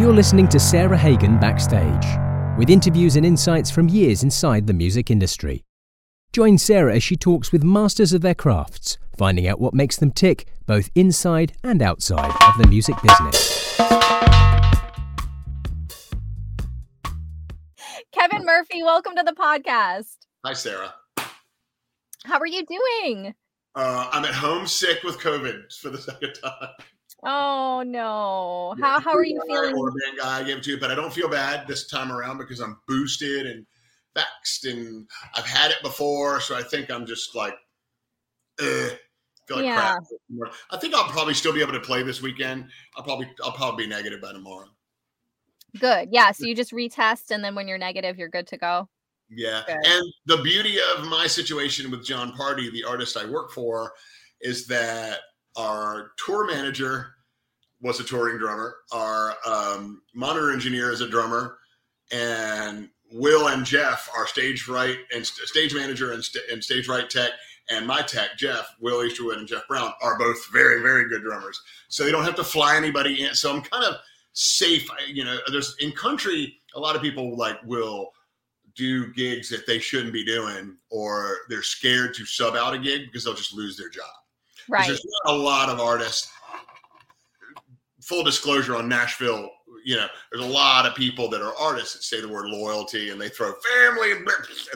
You're listening to Sarah Hagen Backstage, with interviews and insights from years inside the music industry. Join Sarah as she talks with masters of their crafts, finding out what makes them tick both inside and outside of the music business. Kevin Murphy, welcome to the podcast. Hi, Sarah. How are you doing? Uh, I'm at home sick with COVID for the second time. Oh no! Yeah, how how are you feeling? Or band guy I gave it to, you, but I don't feel bad this time around because I'm boosted and vaxxed, and I've had it before, so I think I'm just like, Ugh, feel like yeah. crap. I think I'll probably still be able to play this weekend. I'll probably I'll probably be negative by tomorrow. Good. Yeah. So you just retest, and then when you're negative, you're good to go. Yeah. Good. And the beauty of my situation with John Pardi, the artist I work for, is that our tour manager was a touring drummer. Our um, monitor engineer is a drummer, and Will and Jeff, our stage right and st- stage manager and, st- and stage right tech, and my tech, Jeff, Will Easterwood and Jeff Brown, are both very, very good drummers. So they don't have to fly anybody in. So I'm kind of safe. You know, there's in country, a lot of people like will do gigs that they shouldn't be doing, or they're scared to sub out a gig because they'll just lose their job. Right. There's not a lot of artists. Full disclosure on Nashville, you know, there's a lot of people that are artists that say the word loyalty and they throw family and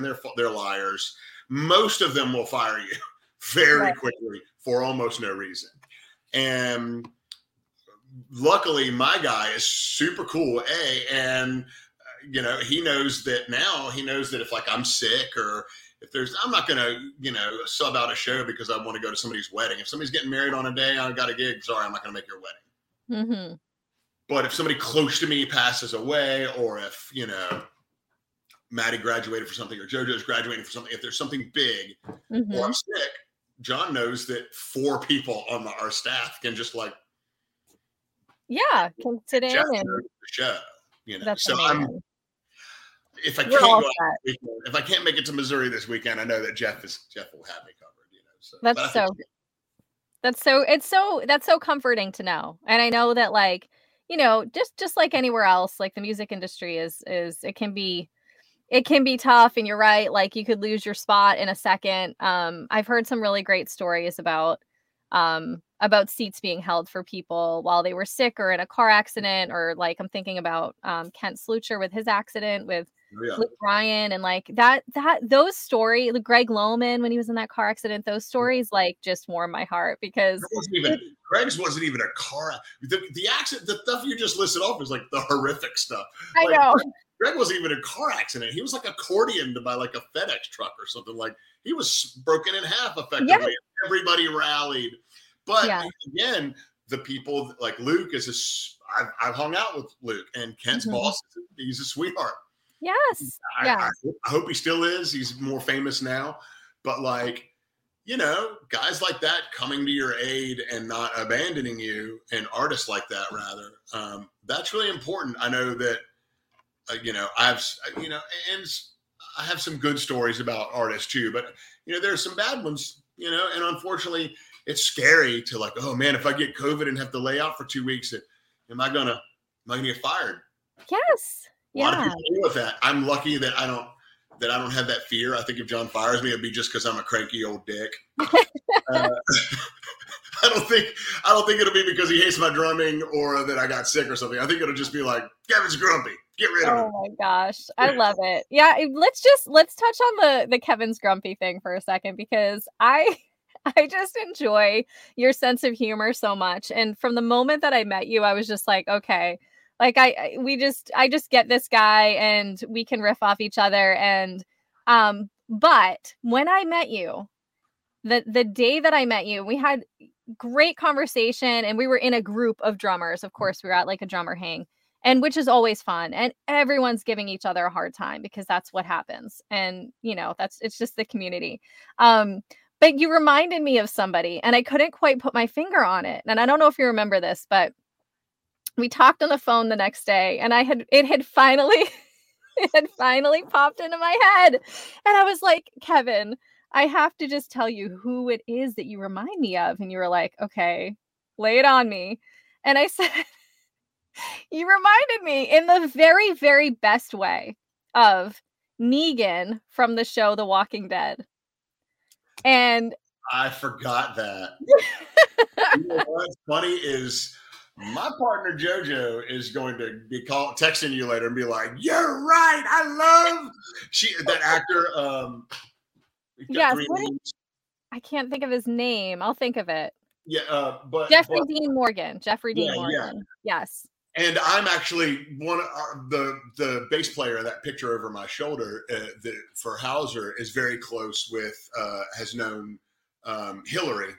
they're they're liars. Most of them will fire you very right. quickly for almost no reason. And luckily, my guy is super cool. A and uh, you know he knows that now. He knows that if like I'm sick or if there's i'm not going to you know sub out a show because i want to go to somebody's wedding if somebody's getting married on a day i've got a gig sorry i'm not going to make your wedding mm-hmm. but if somebody close to me passes away or if you know maddie graduated for something or jojo's graduating for something if there's something big mm-hmm. or i'm sick john knows that four people on the, our staff can just like yeah can sit in and the show you know That's so amazing. i'm if I can't weekend, if I can't make it to Missouri this weekend, I know that Jeff is Jeff will have me covered. You know, so that's so. That's so. It's so. That's so comforting to know, and I know that like you know just just like anywhere else, like the music industry is is it can be it can be tough and you're right like you could lose your spot in a second um i've heard some really great stories about um about seats being held for people while they were sick or in a car accident or like i'm thinking about um kent slucher with his accident with yeah. with Bryan and like that that those stories like Greg Loman when he was in that car accident those stories like just warm my heart because wasn't even, it, Greg's wasn't even a car the, the accident the stuff you just listed off is like the horrific stuff I like, know Greg, Greg wasn't even a car accident he was like accordioned by like a FedEx truck or something like he was broken in half effectively yeah. everybody rallied but yeah. again the people like Luke is a I've, I've hung out with Luke and Kent's mm-hmm. boss he's a sweetheart Yes. I, yeah. I, I hope he still is. He's more famous now. But like, you know, guys like that coming to your aid and not abandoning you, and artists like that rather, um, that's really important. I know that, uh, you know, I've, uh, you know, and I have some good stories about artists too, but you know, there are some bad ones, you know, and unfortunately, it's scary to like, oh man, if I get COVID and have to lay out for two weeks, am I gonna, am I gonna get fired? Yes. A yeah. lot of people deal with that. I'm lucky that I don't that I don't have that fear. I think if John fires me, it'd be just because I'm a cranky old dick. uh, I don't think I don't think it'll be because he hates my drumming or that I got sick or something. I think it'll just be like Kevin's grumpy. Get rid of him. Oh my gosh, I love it. Yeah, let's just let's touch on the the Kevin's grumpy thing for a second because I I just enjoy your sense of humor so much. And from the moment that I met you, I was just like, okay, like I we just I just get this guy and we can riff off each other and um but when I met you the the day that I met you we had great conversation and we were in a group of drummers. Of course we were at like a drummer hang and which is always fun and everyone's giving each other a hard time because that's what happens and you know that's it's just the community. Um but you reminded me of somebody and I couldn't quite put my finger on it and I don't know if you remember this but we talked on the phone the next day and I had it had finally it had finally popped into my head. And I was like, Kevin, I have to just tell you who it is that you remind me of. And you were like, okay, lay it on me. And I said, you reminded me in the very, very best way of Negan from the show The Walking Dead. And I forgot that. you know what's funny is my partner JoJo is going to be call, texting you later and be like, "You're right. I love she that actor." Um, yes, I can't think of his name. I'll think of it. Yeah, uh, but Jeffrey but, Dean Morgan. Jeffrey Dean yeah, Morgan. Yeah. Yes. And I'm actually one of our, the the bass player. That picture over my shoulder uh, the, for Hauser is very close with uh, has known um, Hilarie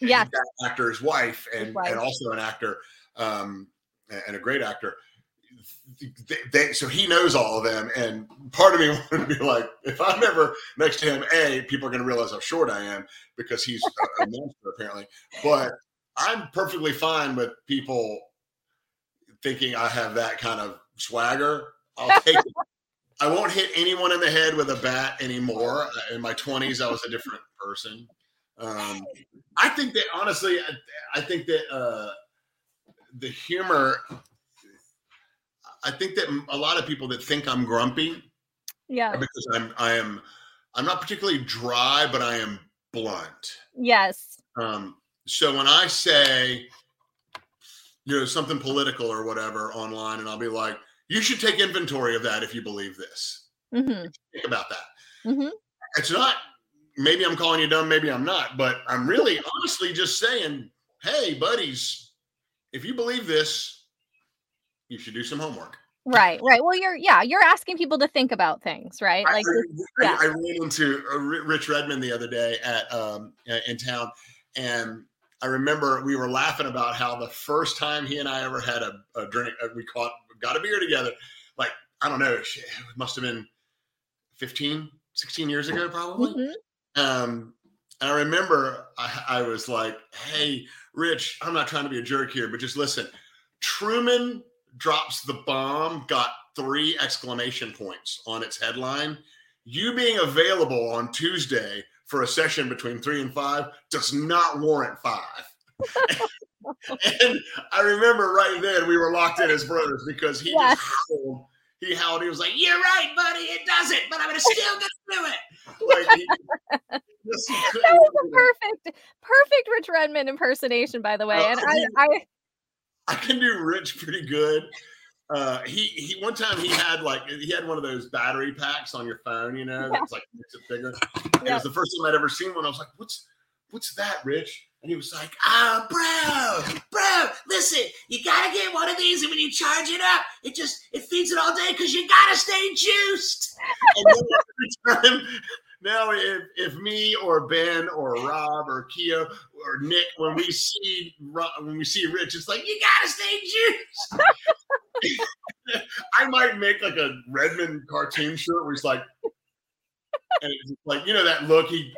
yeah, actor's wife, and wife. and also an actor, um, and a great actor. They, they, so he knows all of them, and part of me wanted to be like, if I'm ever next to him, a people are going to realize how short I am because he's a, a monster apparently. But I'm perfectly fine with people thinking I have that kind of swagger. I'll take it. I won't hit anyone in the head with a bat anymore. In my 20s, I was a different person. Um, I think that honestly, I, I think that uh, the humor. I think that a lot of people that think I'm grumpy, yeah, because I'm I am I'm not particularly dry, but I am blunt. Yes. Um, so when I say, you know, something political or whatever online, and I'll be like, you should take inventory of that if you believe this. Mm-hmm. Think about that. Mm-hmm. It's not maybe I'm calling you dumb, maybe I'm not, but I'm really honestly just saying, hey, buddies, if you believe this, you should do some homework. Right, right. Well, you're yeah, you're asking people to think about things, right? Like, I, yeah. I, I ran into uh, Rich Redmond the other day at um, in town, and I remember we were laughing about how the first time he and I ever had a, a drink, uh, we caught got a beer together. Like I don't know, it must have been 15, 16 years ago, probably. Mm-hmm. Um, and I remember I, I was like, hey, Rich, I'm not trying to be a jerk here, but just listen. Truman drops the bomb, got three exclamation points on its headline. You being available on Tuesday for a session between three and five does not warrant five. and I remember right then we were locked in as brothers because he just howled, he howled. He was like, "You're right, buddy. It doesn't, but I'm gonna still get do it." Like, he, that was a perfect, perfect Rich Redmond impersonation, by the way. Uh, and I, I, I can do Rich pretty good. Uh, he he one time he had like he had one of those battery packs on your phone, you know, yeah. that's like makes it bigger. It was the first time I'd ever seen one. I was like, "What's what's that, Rich?" And he was like, "Ah, oh, bro, bro, listen, you gotta get one of these, and when you charge it up, it just it feeds it all day because you gotta stay juiced." and then every time now if, if me or Ben or Rob or Keo or Nick, when we see when we see Rich, it's like you gotta stay juiced. I might make like a Redmond cartoon shirt where he's like, and it's like you know that look he.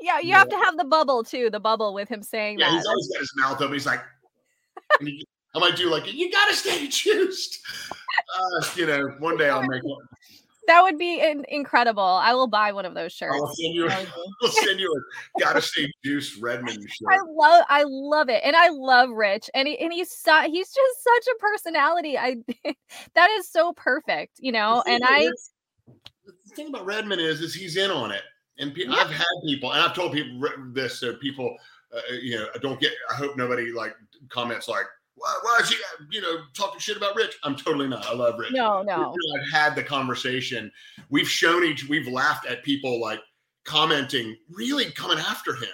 Yeah, you, have to have the bubble too. The bubble with him saying yeah, that. he's always got his mouth open. He's like, he, I might do like you gotta stay juiced. Uh, you know, one day I'll make one. That would be in- incredible. I will buy one of those shirts. I'll send you. I'll send you a gotta say juice Redmond shirt. I love. I love it, and I love Rich, and he and he's so, he's just such a personality. I that is so perfect, you know. And I. Is, the thing about Redmond is, is he's in on it, and pe- yeah. I've had people, and I've told people this, so people, uh, you know, don't get. I hope nobody like comments like why, why is he, you know, talking shit about Rich? I'm totally not. I love Rich. No, no. I've had the conversation. We've shown each, we've laughed at people like commenting, really coming after him.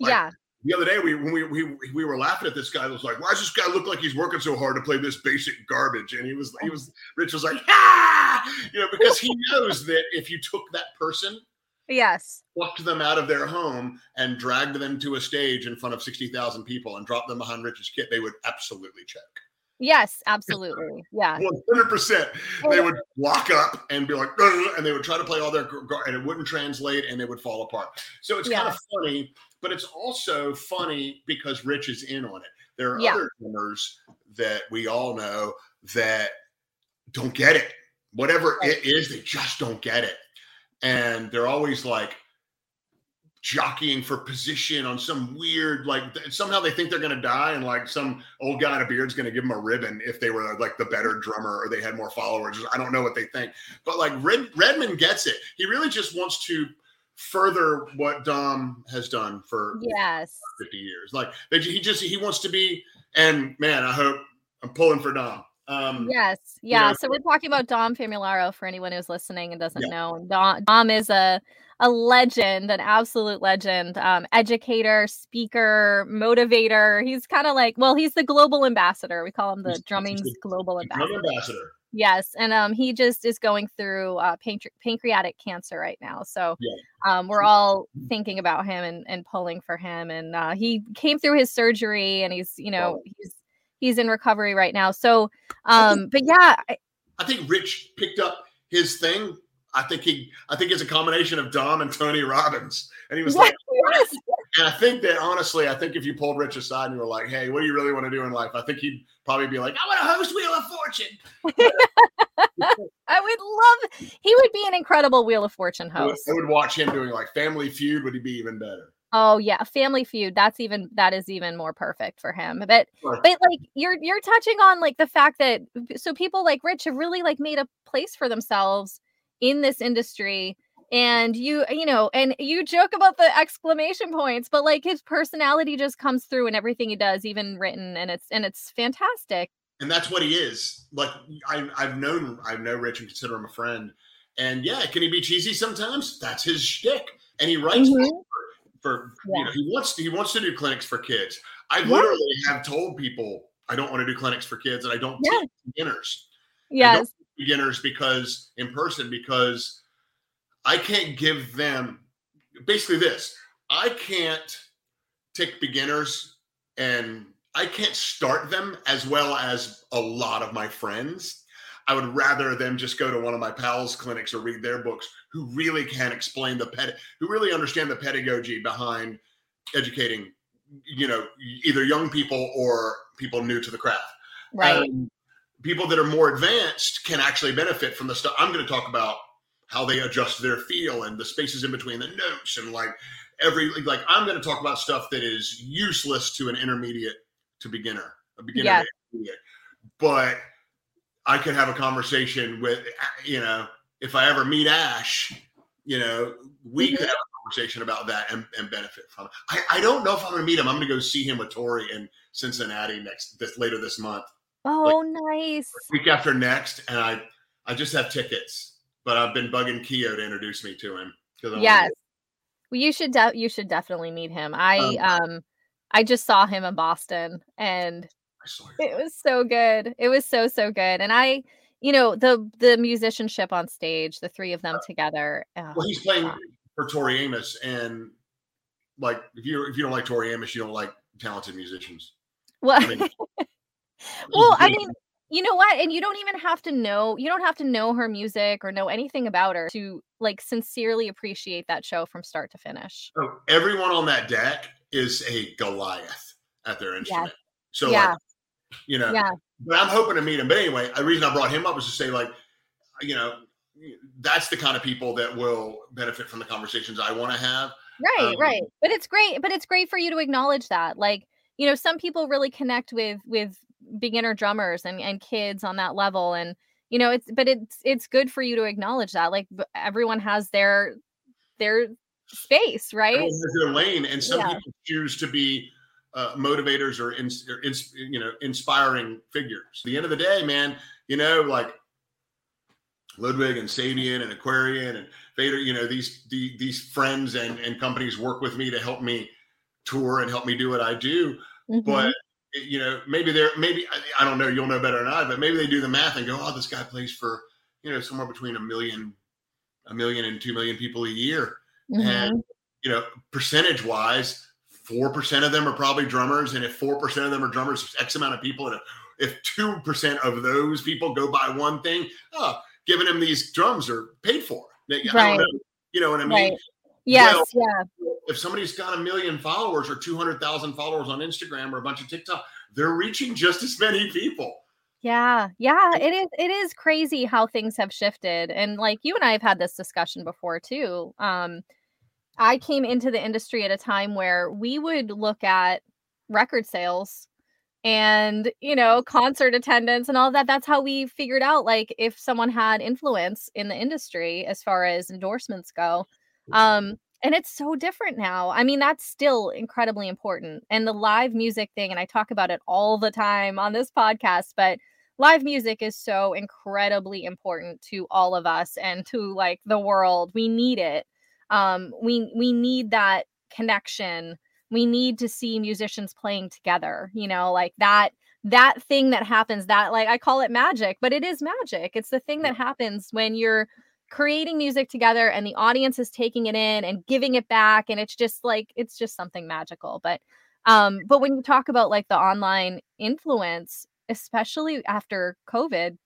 Like, yeah. The other day, we when we, we we were laughing at this guy. was like, "Why does this guy look like he's working so hard to play this basic garbage?" And he was he was Rich was like, "Ah," you know, because he knows that if you took that person Yes. Plucked them out of their home and dragged them to a stage in front of 60,000 people and dropped them behind Rich's kit, they would absolutely check. Yes, absolutely. Yeah. 100%. They would lock up and be like, and they would try to play all their, and it wouldn't translate and it would fall apart. So it's yeah. kind of funny, but it's also funny because Rich is in on it. There are yeah. other drummers that we all know that don't get it. Whatever right. it is, they just don't get it and they're always like jockeying for position on some weird like somehow they think they're going to die and like some old guy in a beard's going to give them a ribbon if they were like the better drummer or they had more followers. I don't know what they think. But like Red, Redmond gets it. He really just wants to further what dom has done for yes. 50 years. Like he just he wants to be and man i hope i'm pulling for dom um, yes, yeah. You know, so we're talking about Dom Famularo for anyone who's listening and doesn't yeah. know. Dom, Dom is a a legend, an absolute legend, um, educator, speaker, motivator. He's kind of like, well, he's the global ambassador. We call him the he's, drumming's he's global ambassador. ambassador. Yes, and um, he just is going through uh, pancre- pancreatic cancer right now. So yeah. um, we're all thinking about him and, and pulling for him. And uh, he came through his surgery, and he's you know he's he's in recovery right now. So, um, but yeah, I, I think Rich picked up his thing I think he, I think it's a combination of Dom and Tony Robbins. And he was like, yes. and I think that honestly, I think if you pulled Rich aside and you were like, hey, what do you really want to do in life? I think he'd probably be like, I want to host Wheel of Fortune. I would love, he would be an incredible Wheel of Fortune host. I would, I would watch him doing like Family Feud. Would he be even better? Oh yeah, Family Feud. That's even that is even more perfect for him. But sure. but like you're you're touching on like the fact that so people like Rich have really like made a place for themselves in this industry and you you know and you joke about the exclamation points but like his personality just comes through in everything he does even written and it's and it's fantastic and that's what he is like I, i've known i know rich and consider him a friend and yeah can he be cheesy sometimes that's his shtick and he writes mm-hmm. For, yeah. you know he wants to, he wants to do clinics for kids i yeah. literally have told people i don't want to do clinics for kids and i don't yeah. teach beginners yes beginners because in person because I can't give them basically this. I can't take beginners and I can't start them as well as a lot of my friends. I would rather them just go to one of my pals' clinics or read their books who really can explain the ped, who really understand the pedagogy behind educating, you know, either young people or people new to the craft. Right. Um, people that are more advanced can actually benefit from the stuff. I'm going to talk about how they adjust their feel and the spaces in between the notes and like every like I'm going to talk about stuff that is useless to an intermediate to beginner, a beginner yeah. intermediate. But I could have a conversation with you know if I ever meet Ash, you know we mm-hmm. could have a conversation about that and, and benefit from it. I, I don't know if I'm going to meet him. I'm going to go see him with Tori in Cincinnati next this later this month. Oh, like, nice. Week after next, and I I just have tickets, but I've been bugging Keo to introduce me to him. Yes. Well, you should de- you should definitely meet him. I um, um I just saw him in Boston and it was so good. It was so so good. And I you know the the musicianship on stage, the three of them together. Oh, well, he's playing God. for Tori Amos, and like if you if you don't like Tori Amos, you don't like talented musicians. Well, I mean, well, I mean, you know what? And you don't even have to know, you don't have to know her music or know anything about her to like sincerely appreciate that show from start to finish. Oh, everyone on that deck is a Goliath at their instrument. Yeah. So, yeah. Like, you know, yeah. but I'm hoping to meet him. But anyway, the reason I brought him up was to say, like, you know, that's the kind of people that will benefit from the conversations I want to have. Right, um, right. But it's great. But it's great for you to acknowledge that. Like, you know, some people really connect with with beginner drummers and, and kids on that level and you know it's but it's it's good for you to acknowledge that like everyone has their their space right their lane and some yeah. people choose to be uh, motivators or, in, or in, you know inspiring figures At the end of the day man you know like ludwig and sabian and aquarian and vater you know these the, these friends and, and companies work with me to help me tour and help me do what i do mm-hmm. but you know, maybe they're maybe I don't know. You'll know better than I, but maybe they do the math and go, "Oh, this guy plays for you know somewhere between a million, a million and two million people a year," mm-hmm. and you know, percentage wise, four percent of them are probably drummers, and if four percent of them are drummers, there's X amount of people, and if two percent of those people go buy one thing, oh, giving them these drums are paid for. Right. You know what I mean? Right. Yes, well, yeah. If somebody's got a million followers or 200,000 followers on Instagram or a bunch of TikTok, they're reaching just as many people. Yeah, yeah, it is it is crazy how things have shifted. And like you and I have had this discussion before too. Um I came into the industry at a time where we would look at record sales and you know concert attendance and all that. That's how we figured out like if someone had influence in the industry as far as endorsements go. Um and it's so different now. I mean that's still incredibly important. And the live music thing and i talk about it all the time on this podcast but live music is so incredibly important to all of us and to like the world. We need it um we we need that connection. We need to see musicians playing together you know like that that thing that happens that like i call it magic but it is magic. It's the thing that happens when you're creating music together and the audience is taking it in and giving it back and it's just like it's just something magical. But um but when you talk about like the online influence especially after covid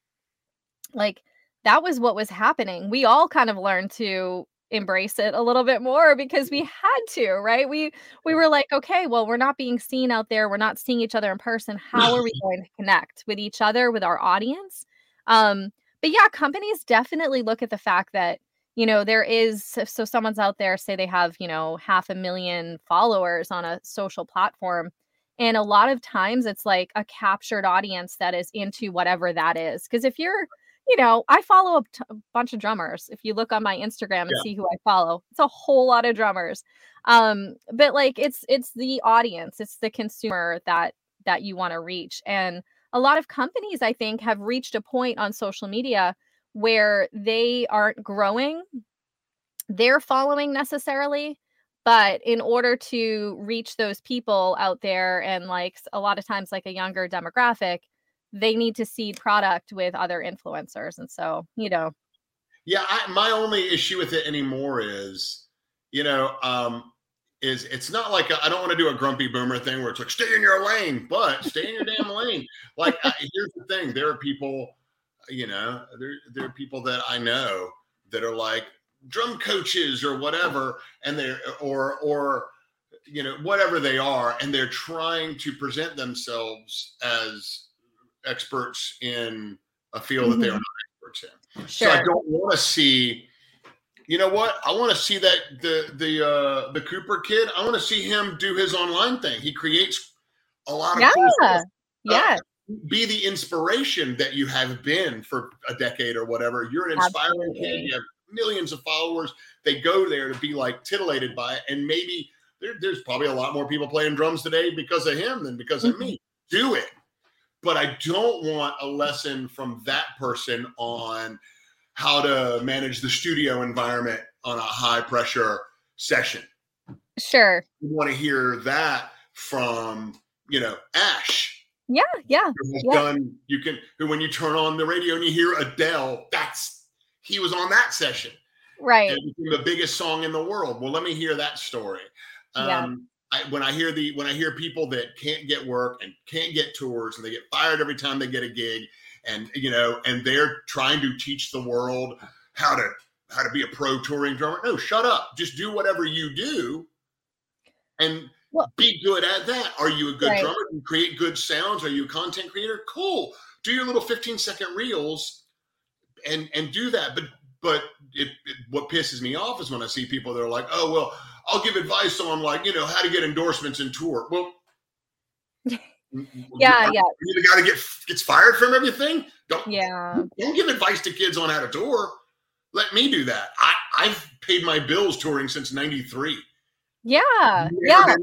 like that was what was happening. We all kind of learned to embrace it a little bit more because we had to right? We we were like okay well we're not being seen out there. We're not seeing each other in person. How are we going to connect with each other with our audience? Um but yeah companies definitely look at the fact that you know there is so someone's out there say they have you know half a million followers on a social platform and a lot of times it's like a captured audience that is into whatever that is. Because if you're you know, I follow a, t- a bunch of drummers. If you look on my Instagram and yeah. see who I follow, it's a whole lot of drummers. Um, but like it's it's the audience, it's the consumer that that you want to reach. And a lot of companies, I think, have reached a point on social media where they aren't growing their following necessarily but in order to reach those people out there and like a lot of times like a younger demographic they need to seed product with other influencers. And so, you know. Yeah, I, my only issue with it anymore is, you know, um, is it's not like I don't want to do a grumpy boomer thing where it's like stay in your lane, but stay in your damn lane. Like I, here's the thing: there are people, you know, there there are people that I know that are like drum coaches or whatever, and they're or or you know whatever they are, and they're trying to present themselves as experts in a field mm-hmm. that they are mm-hmm. not experts in. Sure. So I don't want to see. You know what? I want to see that the the uh, the Cooper kid. I want to see him do his online thing. He creates a lot of yeah, cool stuff. yeah. Uh, be the inspiration that you have been for a decade or whatever. You're an inspiring Absolutely. kid. You have millions of followers. They go there to be like titillated by it, and maybe there, there's probably a lot more people playing drums today because of him than because mm-hmm. of me. Do it but I don't want a lesson from that person on how to manage the studio environment on a high pressure session. Sure. You want to hear that from, you know, Ash. Yeah, yeah. yeah. Done, you can when you turn on the radio and you hear Adele, that's he was on that session. Right. the biggest song in the world. Well, let me hear that story. Um, yeah. I, when I hear the when I hear people that can't get work and can't get tours and they get fired every time they get a gig and you know and they're trying to teach the world how to how to be a pro touring drummer. No, shut up. Just do whatever you do and well, be good at that. Are you a good right. drummer? You create good sounds? Are you a content creator? Cool. Do your little 15 second reels and and do that. But but it, it, what pisses me off is when I see people that are like, oh well, I'll give advice on like you know how to get endorsements and tour. Well, yeah, yeah. You the guy to get gets fired from everything. Don't yeah. Don't give advice to kids on how to tour. Let me do that. I I've paid my bills touring since '93. Yeah, yeah.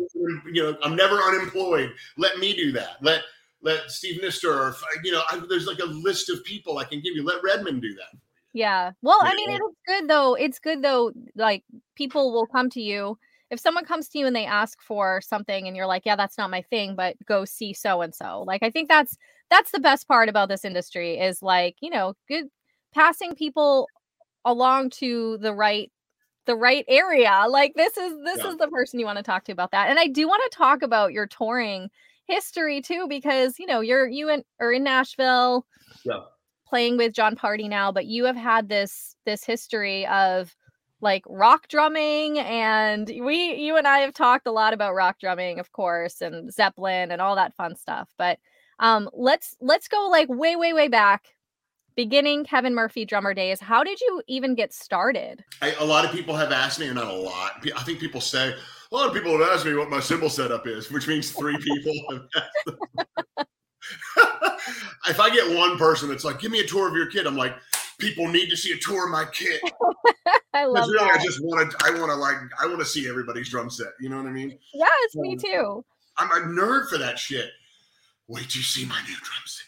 You know, I'm never unemployed. Let me do that. Let let Steve Nistor, or you know, I, there's like a list of people I can give you. Let Redmond do that. Yeah. Well, I mean, it's good though. It's good though. Like people will come to you. If someone comes to you and they ask for something and you're like, yeah, that's not my thing, but go see so and so. Like, I think that's that's the best part about this industry is like, you know, good passing people along to the right the right area. Like this is this yeah. is the person you want to talk to about that. And I do want to talk about your touring history too, because you know, you're you in, are in Nashville. Yeah playing with John Pardi now, but you have had this this history of like rock drumming and we you and I have talked a lot about rock drumming, of course, and Zeppelin and all that fun stuff. But um let's let's go like way way way back beginning Kevin Murphy drummer days. How did you even get started? I, a lot of people have asked me, or not a lot. I think people say a lot of people have asked me what my cymbal setup is, which means three people. If I get one person that's like, "Give me a tour of your kit," I'm like, people need to see a tour of my kit. I love really, that. I just want to. I want to like. I want to see everybody's drum set. You know what I mean? yes, me too. I'm a nerd for that shit. Wait till you see my new drum set.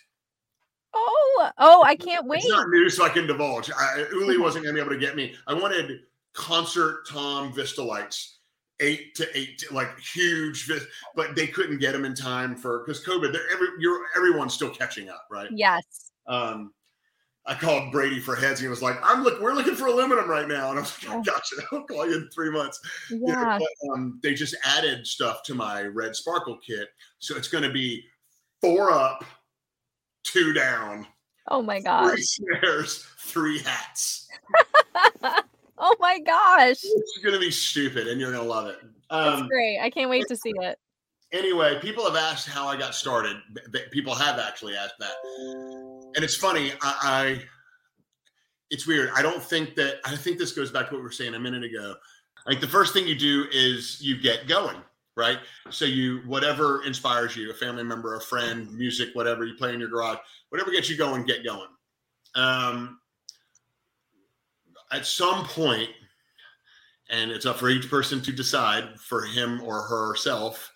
Oh, oh, I can't wait. It's not new, so I can divulge. I, Uli wasn't going to be able to get me. I wanted concert Tom Vistalites, eight to eight, like huge, but they couldn't get them in time for because COVID. They're every, you're everyone's still catching up, right? Yes. Um, I called Brady for heads. And he was like, "I'm look, we're looking for aluminum right now," and I was like, Oh. "Gotcha, I'll call you in three months." You know, Yeah. but, um, they just added stuff to my red sparkle kit, so it's going to be four up, two down, Oh my three gosh. snares, three hats. oh my gosh. It's going to be stupid, and you're going to love it. That's Um, great. I can't wait to see it. anyway, people have asked how I got started. People have actually asked that, and it's funny. I, I it's weird. I don't think that. I think this goes back to what we were saying a minute ago. Like the first thing you do is you get going, right? So you whatever inspires you, a family member, a friend, music, whatever you play in your garage, whatever gets you going, get going. Um, at some point, and it's up for each person to decide for him or herself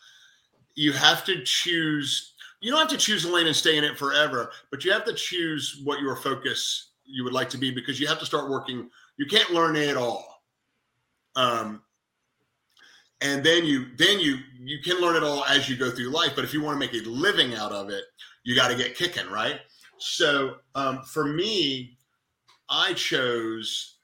you have to choose you don't have to choose a lane and stay in it forever but you have to choose what your focus you would like to be because you have to start working. You can't learn it all. Um and then you then you you can learn it all as you go through life but if you want to make a living out of it you got to get kicking right? So um for me i chose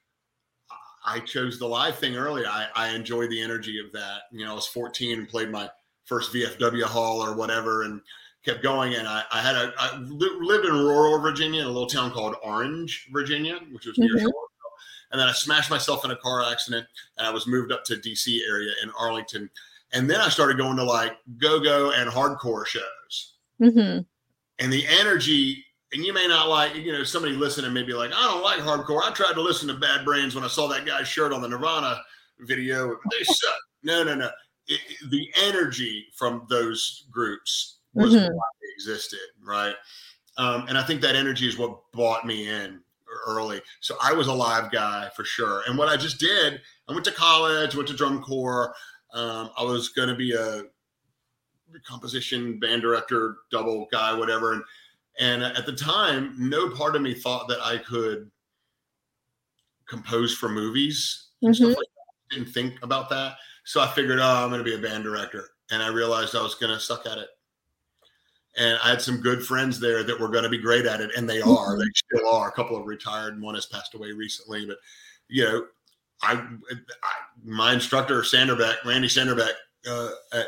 i chose the live thing early i i enjoyed the energy of that you know i was 14 and played my first VFW hall or whatever, and kept going. And I, I had a I li- lived in rural Virginia, in a little town called Orange, Virginia, which was near Mhm. Charlottesville. And then I smashed myself in a car accident, and I was moved up to DC area in Arlington. And then I started going to like go go and hardcore shows, hmm and the energy. And you may not like, you know, somebody listening may be like, I don't like hardcore. I tried to listen to Bad Brains when I saw that guy's shirt on the Nirvana video. They suck. No, no, no it, it- the energy from those groups was Mhm. why they existed, right? Um, and I think that energy is what brought me in early. So I was a live guy for sure. And what I just did, I went to college, went to drum corps. Um, I was going to be a composition band director, double guy, whatever. And and at the time, no part of me thought that I could compose for movies and stuff Mhm. like that. Didn't think about that. So I figured, oh, I'm going to be a band director. And I realized I was going to suck at it. And I had some good friends there that were going to be great at it. And they are. They still are. A couple of retired and one has passed away recently. But, you know, I, I my instructor, Sanderbeck, Randy Sanderbeck, uh, at,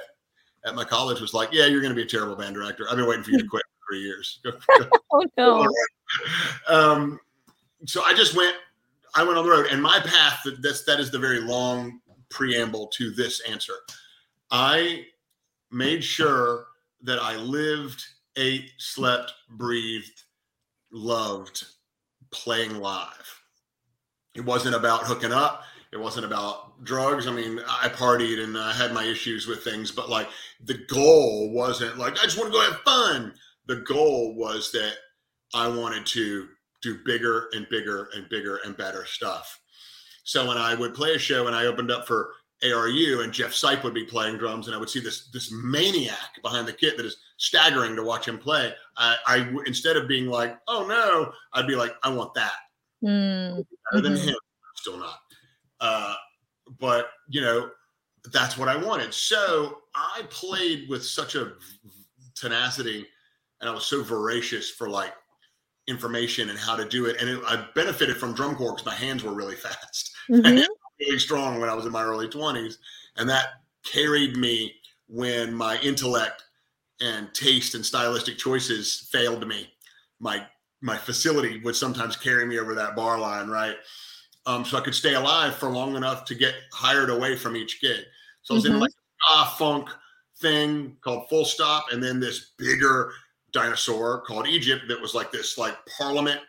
at my college was like, yeah, you're going to be a terrible band director. I've been waiting for you to quit for three years. Oh no. um, so I just went, I went on the road, and my path. That's that is the very long preamble to this answer. I made sure that I lived, ate, slept, breathed, loved playing live. It wasn't about hooking up. It wasn't about drugs. I mean, I partied and I had my issues with things, but like the goal wasn't like I just want to go have fun. The goal was that I wanted to do bigger and bigger and bigger and better stuff. So when I would play a show and I opened up for ARU and Jeff Sipe would be playing drums and I would see this this maniac behind the kit that is staggering to watch him play. I, I instead of being like, oh no, I'd be like, I want that Mm, better than Mhm. him. Still not. Uh, but you know, that's what I wanted. So I played with such a v- tenacity, and I was so voracious for like information and how to do it. And it, I benefited from drum corps because my hands were really fast, mhm. really strong when I was in my early twenties, and that carried me when my intellect and taste and stylistic choices failed me. My my facility would sometimes carry me over that bar line, right? Um, so I could stay alive for long enough to get hired away from each gig. So I was in Mhm. like a funk thing called Full Stop, and then this bigger dinosaur called Egypt that was like this like Parliament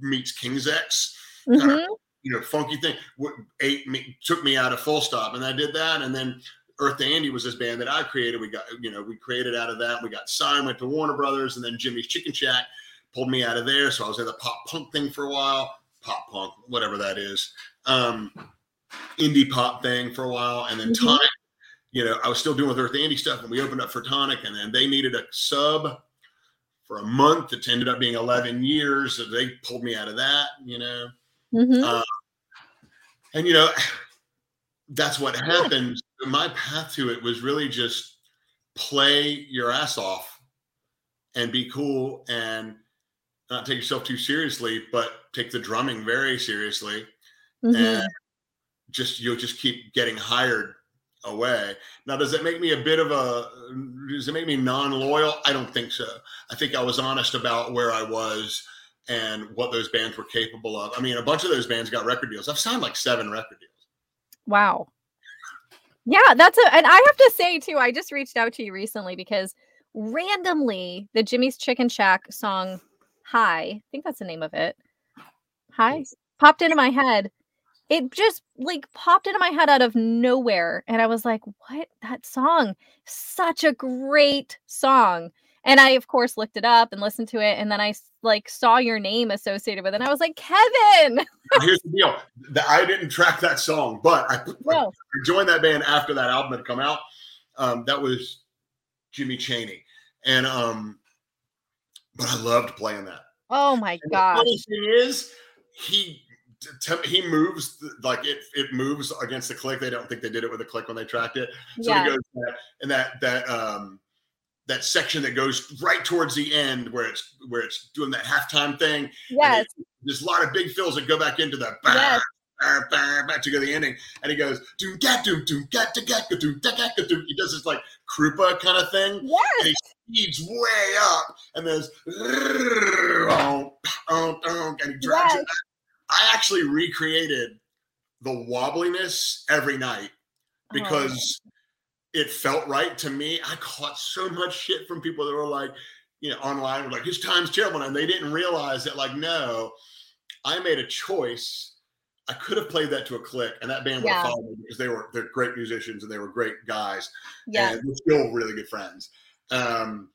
meets King's X. Mhm. you know, funky thing. What ate me took me out of full stop, and I did that. And then Earth to Andy was this band that I created. We got, you know, we created out of that. We got signed, went to Warner Brothers, and then Jimmy's Chicken Shack pulled me out of there. So I was in the pop punk thing for a while, pop punk, whatever that is, um, indie pop thing for a while, and then Mhm. Tonic. You know, I was still doing with Earth Andy stuff, and we opened up for Tonic, and then they needed a sub for a month. It ended up being 11 years. So they pulled me out of that, you know. Mhm. Uh, and you know, that's what happened. My path to it was really just play your ass off and be cool and not take yourself too seriously, but take the drumming very seriously. Mhm. And just you'll just keep getting hired away. Now, does it make me a bit of a does it make me non-loyal? I don't think so. I think I was honest about where I was and what those bands were capable of. I mean, a bunch of those bands got record deals. I've signed like seven record deals. Wow. Yeah, that's a and I have to say too, I just reached out to you recently because randomly the Jimmy's Chicken Shack song Hi, I think that's the name of it. Hi popped into my head. It just like popped into my head out of nowhere and I was like, "What? That song? Such a great song." And I of course looked it up and listened to it and then i like saw your name associated with it and I was like, "Kevin." Here's the deal: that I didn't track that song, but I. I joined that band after that album had come out. Um, that was Jimmy Chaney, and um, but I loved playing that. Oh my god. The funny thing is, he he moves like it. It moves against the click. They don't think they did it with a click when they tracked it. So Yeah. he goes that, and that that um that section that goes right towards the end where it's where it's doing that halftime thing. Yes. it- there's a lot of big fills that go back into the Yes. bah, bah, bah, to go to the ending, and he goes doom gat doom doom gat da gat doom da gat doom. He does this like Krupa kind of thing. Yes. He's way up, and there's and he drags Yes. it. I actually recreated the wobbliness every night Oh, because it felt right to me. I caught so much shit from people that were like, you know, online were like, his time's terrible. And they didn't realize that, like, no, I made a choice. I could have played that to a click, and that band would Yeah. have followed me because they were they're great musicians and they were great guys yeah. and we're still really good friends. Um,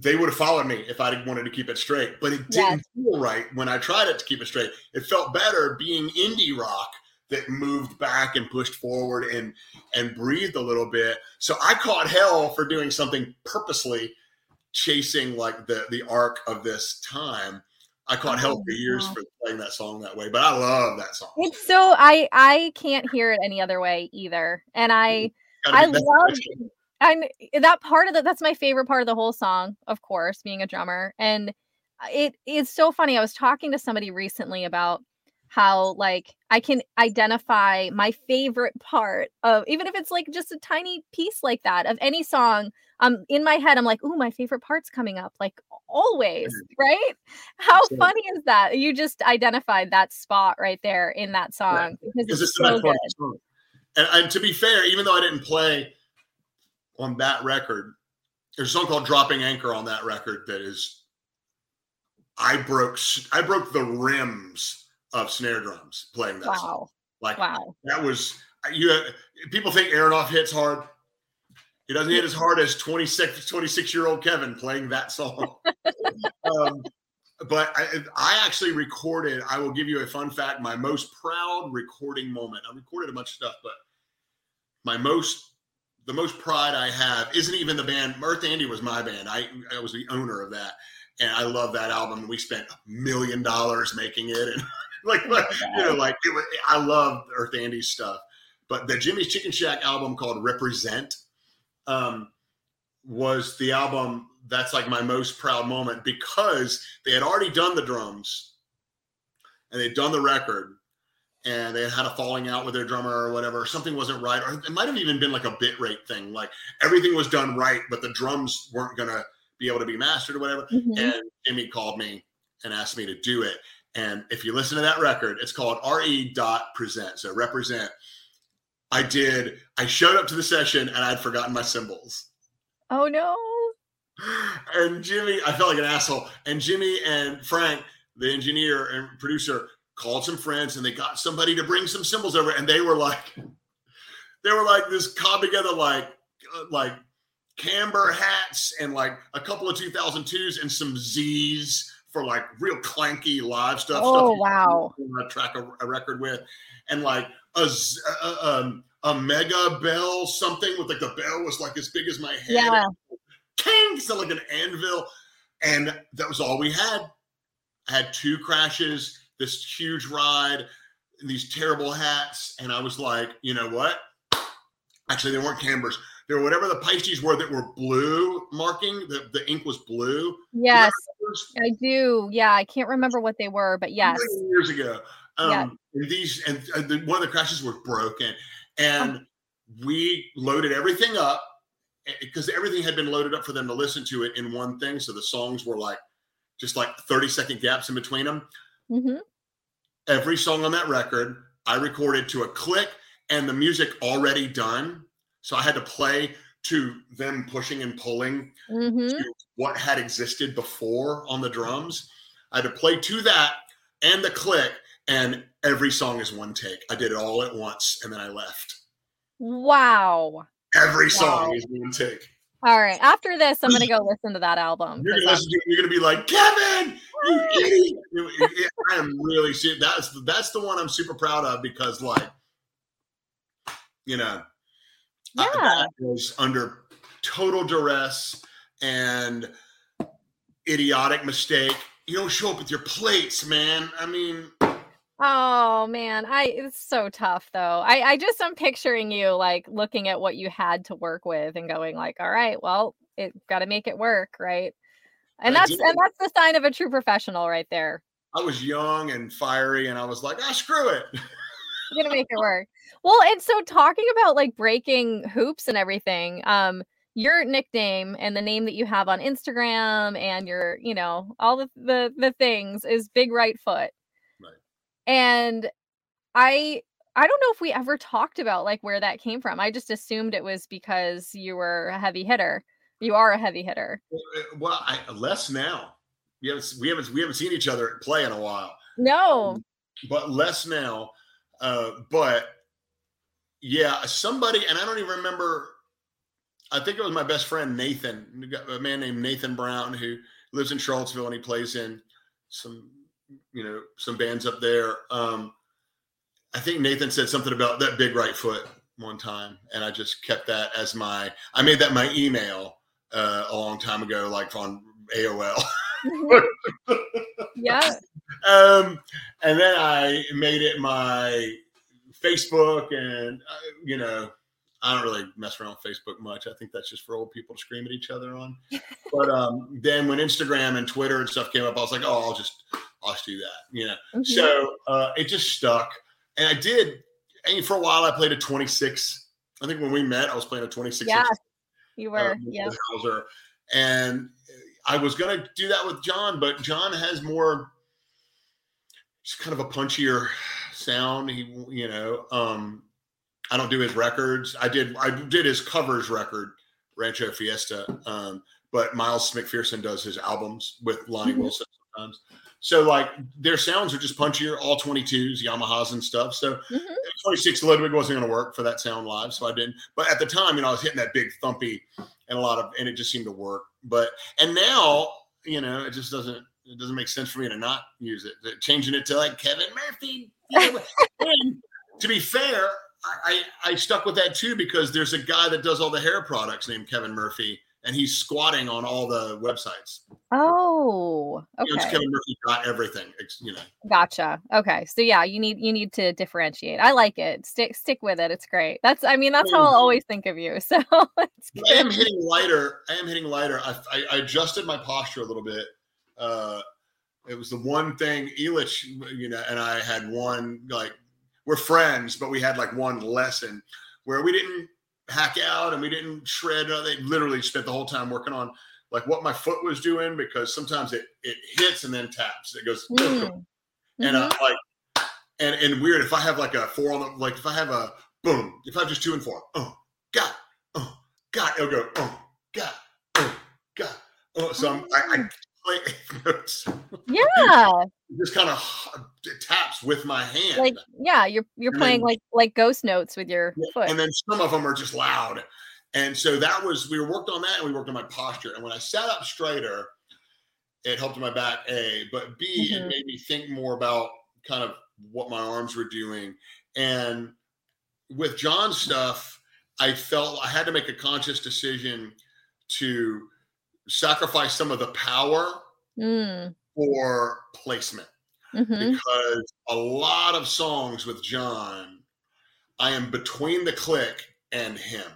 they would have followed me if I wanted to keep it straight, but it didn't feel right when I tried it to keep it straight. It felt better being indie rock that moved back and pushed forward and and breathed a little bit. So I caught hell for doing something purposely, chasing like the the arc of this time. I caught hell Oh, for years wow. for playing that song that way, but I love that song. It's so I I can't hear it any other way either. And I I love and eh, that part of the that's my favorite part of the whole song, of course, being a drummer. And uh, it is so funny. I was talking to somebody recently about how like I can identify my favorite part of even if it's like just a tiny piece like that of any song. Um in my head, I'm like, ooh, my favorite part's coming up, like always, mm. right? How Absolutely. funny is that? You just identified that spot right there in that song because because it's it's so good. part of the song. And, and to be fair, even though I didn't play on that record, there's a song called "Dropping Anchor" on that record that is, I broke I broke the rims of snare drums playing that. Song. Wow. Like Wow. that was you. People think Aronoff hits hard. He doesn't hit as hard as 26, 26 year old Kevin playing that song. um, but I, I actually recorded. I will give you a fun fact. My most proud recording moment. I recorded a bunch of stuff, but my most, the most pride I have isn't even the band. Earth Andy was my band. I, I was the owner of that, and I love that album. We spent a million dollars making it, and like, you know, like was, I love Earth Andy's stuff. But the Jimmy's Chicken Shack album called Represent um, was the album that's like my most proud moment because they had already done the drums and they'd done the record and they had a falling out with their drummer or whatever. Something wasn't right, or it might have even been like a bit rate thing. Like everything was done right, but the drums weren't gonna be able to be mastered or whatever. Mhm. And Jimmy called me and asked me to do it. And if you listen to that record, it's called RE dot present. So represent. I did, I showed up to the session and I'd forgotten my cymbals. Oh no. And Jimmy, I felt like an asshole. And Jimmy and Frank, the engineer and producer called some friends and they got somebody to bring some cymbals over and they were like they were like this cobbled together like uh, like camber hats and like a couple of 2002s and some z's for like real clanky live stuff Oh stuff wow. track a, a record with and like a, a, um, a mega bell something with like the bell was like as big as my head Yeah. King sound like an anvil. And that was all we had. I had two crashes, this huge ride, these terrible hats. And I was like, you know what? Actually, they weren't cambers. They were whatever the pasties were that were blue marking. The, the ink was blue. Yes, I do. Yeah, I can't remember what they were, but yes. years ago. Um, Yeah. and these and uh, the, one of the crashes was broken, and we loaded everything up because everything had been loaded up for them to listen to it in one thing. So the songs were like just like 30 second gaps in between them. Hmm Every song on that record, I recorded to a click and the music already done. So I had to play to them pushing and pulling hmm to what had existed before on the drums. I had to play to that and the click, and every song is one take. I did it all at once, and then I left. Wow. Every song Wow. is one take. All right. After this, I'm gonna go listen to that album. You're gonna um, listen to it, you're gonna be like, Kevin, you idiot. I am really. That's that's the one I'm super proud of because like, you know, I- Yeah. that was under total duress and idiotic mistake. You don't show up with your plates, man. I mean, Oh man, I it's so tough though. I I just am picturing you like looking at what you had to work with and going like, all right, well, it got to make it work, right? And I that's did. and that's the sign of a true professional right there. I was young and fiery, and I was like, ah, screw it. You're gonna make it work. Well, and so talking about like breaking hoops and everything, um, your nickname and the name that you have on Instagram and your, you know, all the the, the things is Big Right Foot. And I I don't know if we ever talked about like where that came from. I just assumed it was because you were a heavy hitter. You are a heavy hitter. Well, I, less now. We haven't we haven't we haven't seen each other play in a while. No. but less now. Uh, but yeah, somebody, and I don't even remember. I think it was my best friend Nathan, a man named Nathan Brown who lives in Charlottesville and he plays in some, you know, some bands up there. Um, I think Nathan said something about that big right foot one time, and I just kept that as my. I made that my email uh, a long time ago, like on AOL. yeah. um, and then I made it my Facebook, and uh, you know, I don't really mess around with Facebook much. I think that's just for old people to scream at each other on. but um, then when Instagram and Twitter and stuff came up, I was like, oh, I'll just, I'll do that, you know. Mhm. So uh, it just stuck, and I did. And for a while, I played a 26. I think when we met, I was playing a 26. Yeah, you uh, were. with Yeah. Houser. and I was gonna do that with John, but John has more, just kind of a punchier sound. He, you know, um, I don't do his records. I did, I did his covers record, Rancho Fiesta. Um, but Miles McPherson does his albums with Lonnie Mhm. Wilson sometimes. So like their sounds are just punchier, all 22s, Yamahas and stuff. So Mhm. 26 Ludwig wasn't going to work for that sound live, so I didn't. But at the time, you know, I was hitting that big thumpy and a lot of, and it just seemed to work. But and now, you know, it just doesn't. It doesn't make sense for me to not use it. Changing it to like Kevin Murphy. you know, and to be fair, I, I I stuck with that too because there's a guy that does all the hair products named Kevin Murphy, and he's squatting on all the websites. Oh, You know, okay. Kevin Murphy got everything. You know, Gotcha. Okay. So yeah, you need you need to differentiate. I like it. Stick stick with it. It's great. That's I mean, that's how I'll always think of you. So I am hitting lighter. I am hitting lighter. I, I, I adjusted my posture a little bit. Uh, it was the one thing Elich, you know, and I had one like we're friends, but we had like one lesson where we didn't hack out and we didn't shred. Uh, They literally spent the whole time working on like what my foot was doing because sometimes it it hits and then taps. It goes Mm. and uh, like and and weird if I have like a four on the like if I have a boom if I have just two and four oh god oh god it'll go oh god oh god oh so I'm, I, I play notes Yeah. Just kind of taps with my hand. Like yeah, you're you're And playing then- like like ghost notes with your Yeah, foot. And then some of them are just loud. And so that was we worked on that and we worked on my posture. And when I sat up straighter, it helped my back, A, but B, it Mhm. made me think more about kind of what my arms were doing. And with John's stuff, I felt I had to make a conscious decision to sacrifice some of the power Mm, for placement mhm. because a lot of songs with John, I am between the click and him.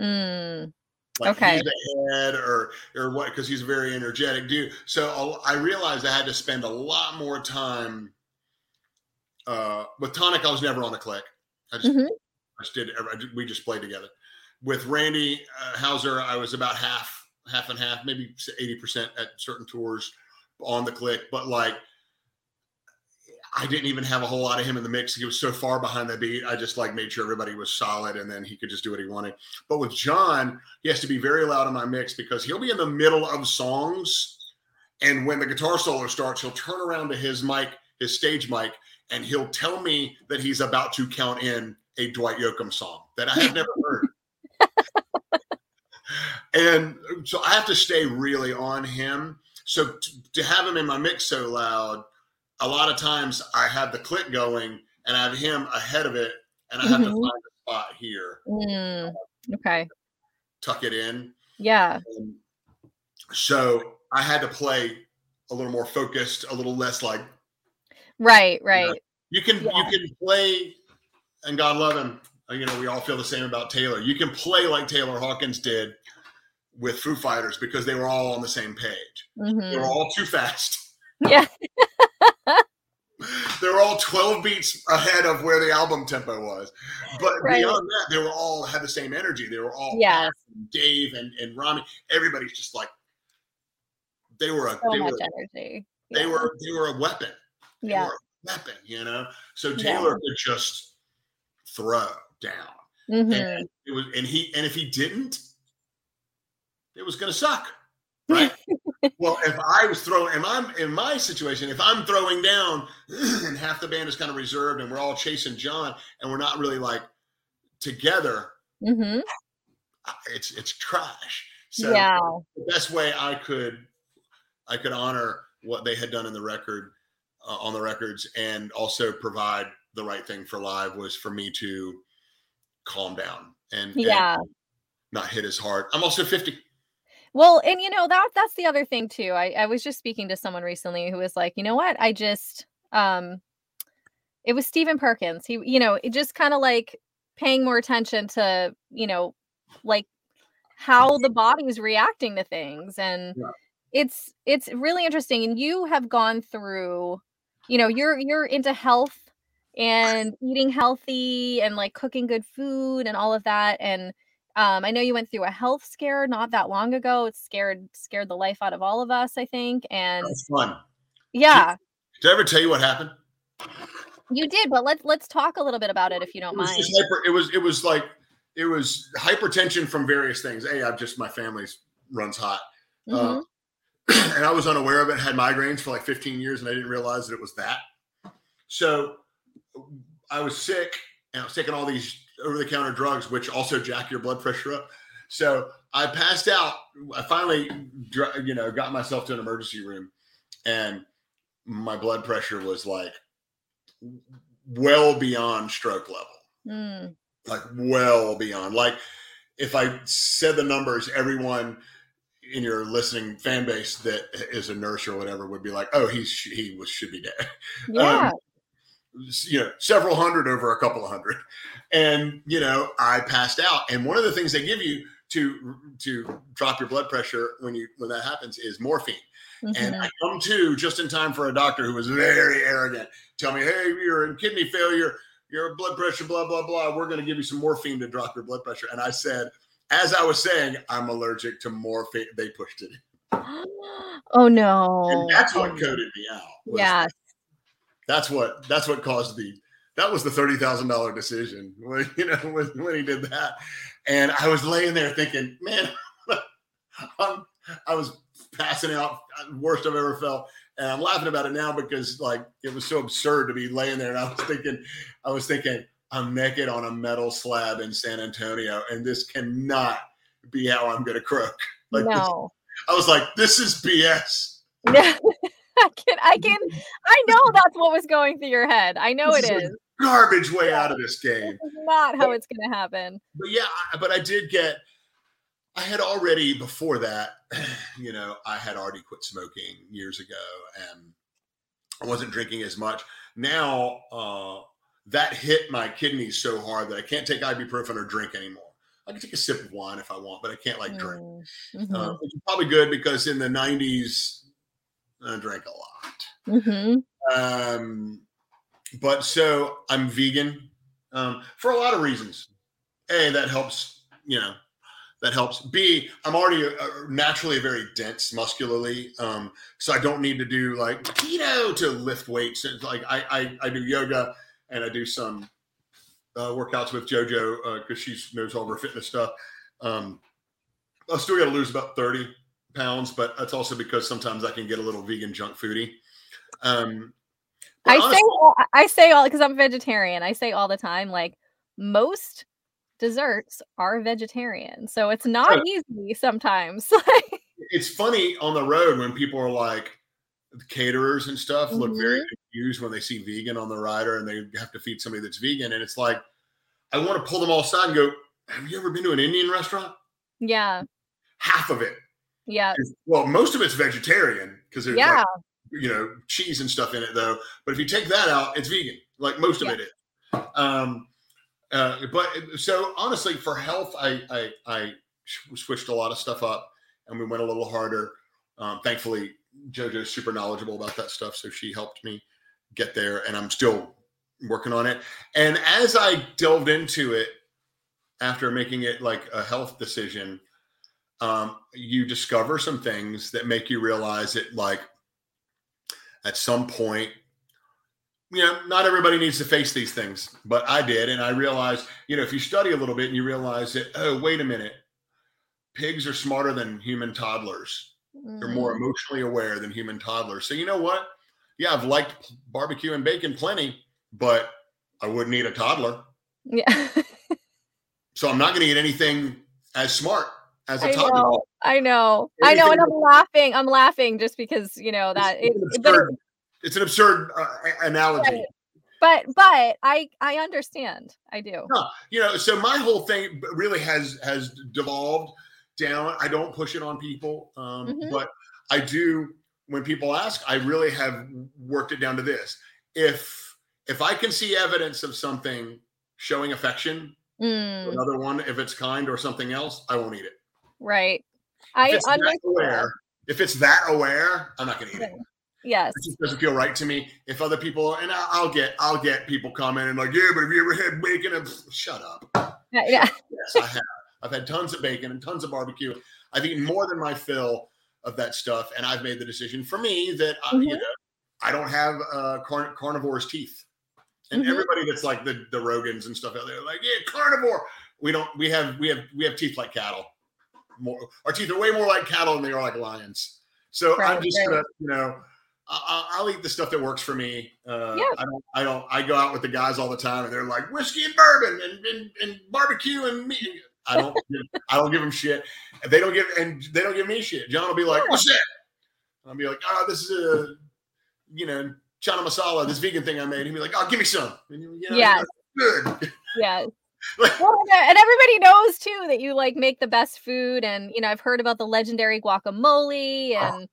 Mm, Like Okay. he's ahead or or what because he's a very energetic dude. So I realized I had to spend a lot more time uh with Tonic. I was never on a click. I just Mhm. I just did, I did- we just played together. With Randy uh, Houser, I was about half half and half, maybe 80% at certain tours on the click, but like I didn't even have a whole lot of him in the mix. He was so far behind the beat. I just like made sure everybody was solid and then he could just do what he wanted. But with John, he has to be very loud in my mix because he'll be in the middle of songs. And when the guitar solo starts, he'll turn around to his mic, his stage mic, and he'll tell me that he's about to count in a Dwight Yoakam song that I have never heard. and so I have to stay really on him. So t- to have him in my mix so loud, a lot of times I have the click going and I have him ahead of it, and I have to Mhm. find a spot here, Mm, okay. tuck it in. Yeah. And so I had to play a little more focused, a little less like Right. Right. you can Yeah. you can play, and God love him. You know, we all feel the same about Taylor. You can play like Taylor Hawkins did with Foo Fighters because they were all on the same page. They were Mhm. all too fast. Yeah. they were all 12 beats ahead of where the album tempo was. But Right. beyond that, they were all had the same energy. They were all Yes. Dave and, and Rami. Everybody's just like they were a So they much were energy. they Yeah. were they were a weapon. They Yeah. a weapon, you know. So Yeah. Taylor could just throw down. Mhm. And it was and he and if he didn't, it was gonna suck. Right. well, if I was throwing, am I'm in my situation? If I'm throwing down, and half the band is kind of reserved, and we're all chasing John, and we're not really like together, Mhm. it's it's trash. So yeah. the best way I could I could honor what they had done in the record uh, on the records, and also provide the right thing for live was for me to calm down and, and Yeah. not hit as hard. I'm also 50. Well, and you know that that's the other thing too. I, I was just speaking to someone recently who was like, you know what? I just um it was Stephen Perkins. He, you know, it just kind of like paying more attention to, you know, like how the body is reacting to things. And Yeah. it's it's really interesting. And you have gone through, you know, you're you're into health and eating healthy and like cooking good food and all of that. And um, I know you went through a health scare not that long ago. It scared scared the life out of all of us, I think. And That was fun. yeah, Did I ever tell you what happened? you did. But let's let's talk a little bit about it if you don't It mind. hyper. It was. It was like it was hypertension from various things. A, I've just my family's runs hot, Mhm. uh, and I was unaware of it. Had migraines for like 15 years, and I didn't realize that it was that. So I was sick, and I was taking all these over-the-counter drugs, which also jack your blood pressure up. So I passed out. I finally, you know, got myself to an emergency room, and my blood pressure was like well beyond stroke level Mm. like well beyond. Like if I said the numbers, everyone in your listening fan base that is a nurse or whatever would be like, "Oh, he's he was should be dead." Yeah. You know, several hundred over a couple of hundred, and you know, I passed out. And one of the things they give you to to drop your blood pressure when you when that happens is morphine. And Mhm. I come to just in time for a doctor who was very arrogant. Tell me, hey, you're in kidney failure, your blood pressure, blah, blah, blah. We're going to give you some morphine to drop your blood pressure. And I said, as I was saying, I'm allergic to morphine. They pushed it. oh no. And that's Oh, what coded me out. Yeah. That's what that's what caused the that was the thirty thousand dollar decision when you know when, when he did that. And I was laying there thinking, man, I'm I was passing out, worst I've ever felt. And I'm laughing about it now because like it was so absurd to be laying there. And I was thinking, I was thinking, I'm naked on a metal slab in San Antonio, and this cannot be how I'm gonna croak. Like this- no. I was like, this is BS. I can I can I know that's what was going through your head. I know This it is. Garbage way out of this game. This not how it's gonna happen. but yeah, I- but I did get. I had already before that, you know, I had already quit smoking years ago, and I wasn't drinking as much. Now uh, that hit my kidneys so hard that I can't take ibuprofen or drink anymore. I can take a sip of wine if I want, but I can't like drink. Mm, mhm, Uh, which is probably good because in the '90s, I drank a lot. mhm. Um, but so I'm vegan um, for a lot of reasons. A, that helps, you know, that helps. B, I'm already uh naturally very dense muscularly. Um, so I don't need to do like keto to lift weights. It's like I, I, I do yoga and I do some uh, workouts with JoJo because she knows all of her fitness stuff. Um, I still got to lose about 30 pounds, but that's also because sometimes I can get a little vegan junk foodie. Um, I honestly- say all, I say all because I'm vegetarian. I say all the time, like most desserts are vegetarian, so it's not Right. easy sometimes. it's funny on the road when people are like caterers and stuff look very Mhm. confused when they see vegan on the rider and they have to feed somebody that's vegan and it's like i want to pull them all aside and go have you ever been to an indian restaurant yeah, half of it yeah, well most of it's vegetarian because there's yeah. like you know cheese and stuff in it though but if you take that out it's vegan like most of Yeah. it is um uh but so honestly for health i i i switched a lot of stuff up and we went a little harder um thankfully jojo's super knowledgeable about that stuff so she helped me get there and i'm still working on it and as i delved into it after making it like a health decision um, you discover some things that make you realize that like at some point you know not everybody needs to face these things but i did and i realized you know if you study a little bit and you realize that oh wait a minute pigs are smarter than human toddlers. They're more Mhm. emotionally aware than human toddlers. So you know what? Yeah i've liked barbecue and bacon plenty but i wouldn't eat a toddler. Yeah, so i'm not going to eat anything as smart as a I toddler know, I know, I know, and I'm laughing. I'm laughing just because you know that. It, it's, an absurd, it's an absurd uh, analogy. Right. but but I I understand. I do. No, you know, so my whole thing really has has devolved down. I don't push it on people, um, Mhm. but I do. When people ask, I really have worked it down to this: if if I can see evidence of something showing affection, Mm, another one, if it's kind or something else, I won't eat it. Right. If I aware, if it's that aware, I'm not going to eat it. Yes. it just doesn't feel right to me. If other people, and I'll get, I'll get people commenting like, yeah, but have you ever had bacon? And shut up. Yeah, yeah. Yes, I have. I've had tons of bacon and tons of barbecue. I've eaten more than my fill of that stuff, and I've made the decision for me that I, you Mhm. know I don't have uh, carn- carnivore's teeth. And Mhm. everybody that's like the the Rogans and stuff out there, like yeah, carnivore. We don't. We have we have we have teeth like cattle. More our teeth are way more like cattle than they are like lions. So I'm just right. gonna you know. I- I- I'll eat the stuff that works for me. Uh, Yeah. I don't. I don't. I go out with the guys all the time, and they're like whiskey and bourbon and, and, and barbecue and meat. I don't. give, I don't give them shit. They don't give and they don't give me shit. John will be like, "What's that?" I'll be like, "Oh, this is a, you know, chana masala, this vegan thing I made." He'll be like, "Oh, give me some." And you, know, Yes. good. Yes. Like- Well, and and everybody knows too that you like make the best food, and you know I've heard about the legendary guacamole, Oh. and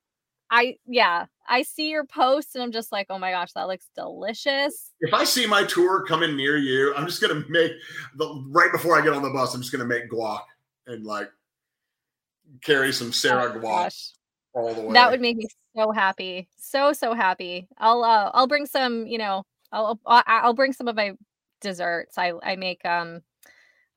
I yeah I see your posts, and I'm just like, oh my gosh, that looks delicious. If I see my tour coming near you, I'm just gonna make the right before I get on the bus. I'm just gonna make guac and like carry some Sarah Oh, guac gosh, all the way. that would make me so happy, so so happy. I'll uh, I'll bring some, you know, I'll, I'll bring some of my desserts. I I make um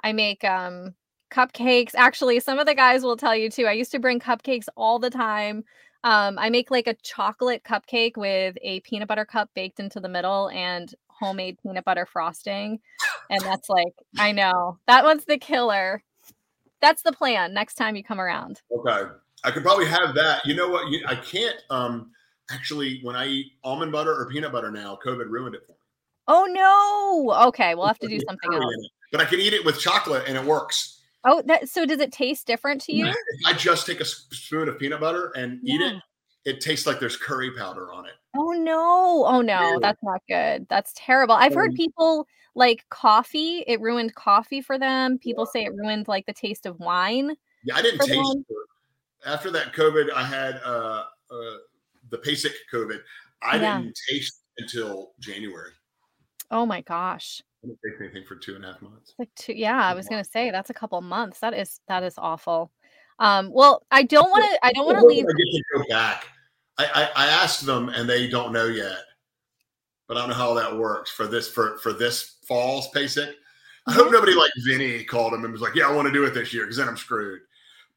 I make um cupcakes. Actually, some of the guys will tell you too. I used to bring cupcakes all the time. Um, I make like a chocolate cupcake with a peanut butter cup baked into the middle and homemade peanut butter frosting. And that's like, I know that one's the killer. That's the plan next time you come around. Okay. I could probably have that. You know what? You, I can't. Um, actually, when I eat almond butter or peanut butter now, COVID ruined it for me. Oh no. Okay, we'll have to do something else. But I can eat it with chocolate and it works. Oh, that so does it taste different to you? I just take a spoon of peanut butter and eat it, it tastes like there's curry powder on it. Oh no. Oh no, Yeah. that's not good. That's terrible. I've heard people like coffee, it ruined coffee for them. People say it ruined like the taste of wine. Yeah, I didn't taste them. it. After that COVID, I had uh, uh, the PASIC COVID. I Yeah. didn't taste until January. Oh my gosh. I didn't taste anything for two and a half months. Like two, yeah, I was gonna say that's a couple months. That is that is awful. Um, well, I don't want to. I don't want to leave. I get to go back. I, I, I asked them and they don't know yet, but I don't know how that works for this for for this fall's PASIC. I hope Mhm. nobody like Vinny called him and was like, "Yeah, I want to do it this year," because then I'm screwed.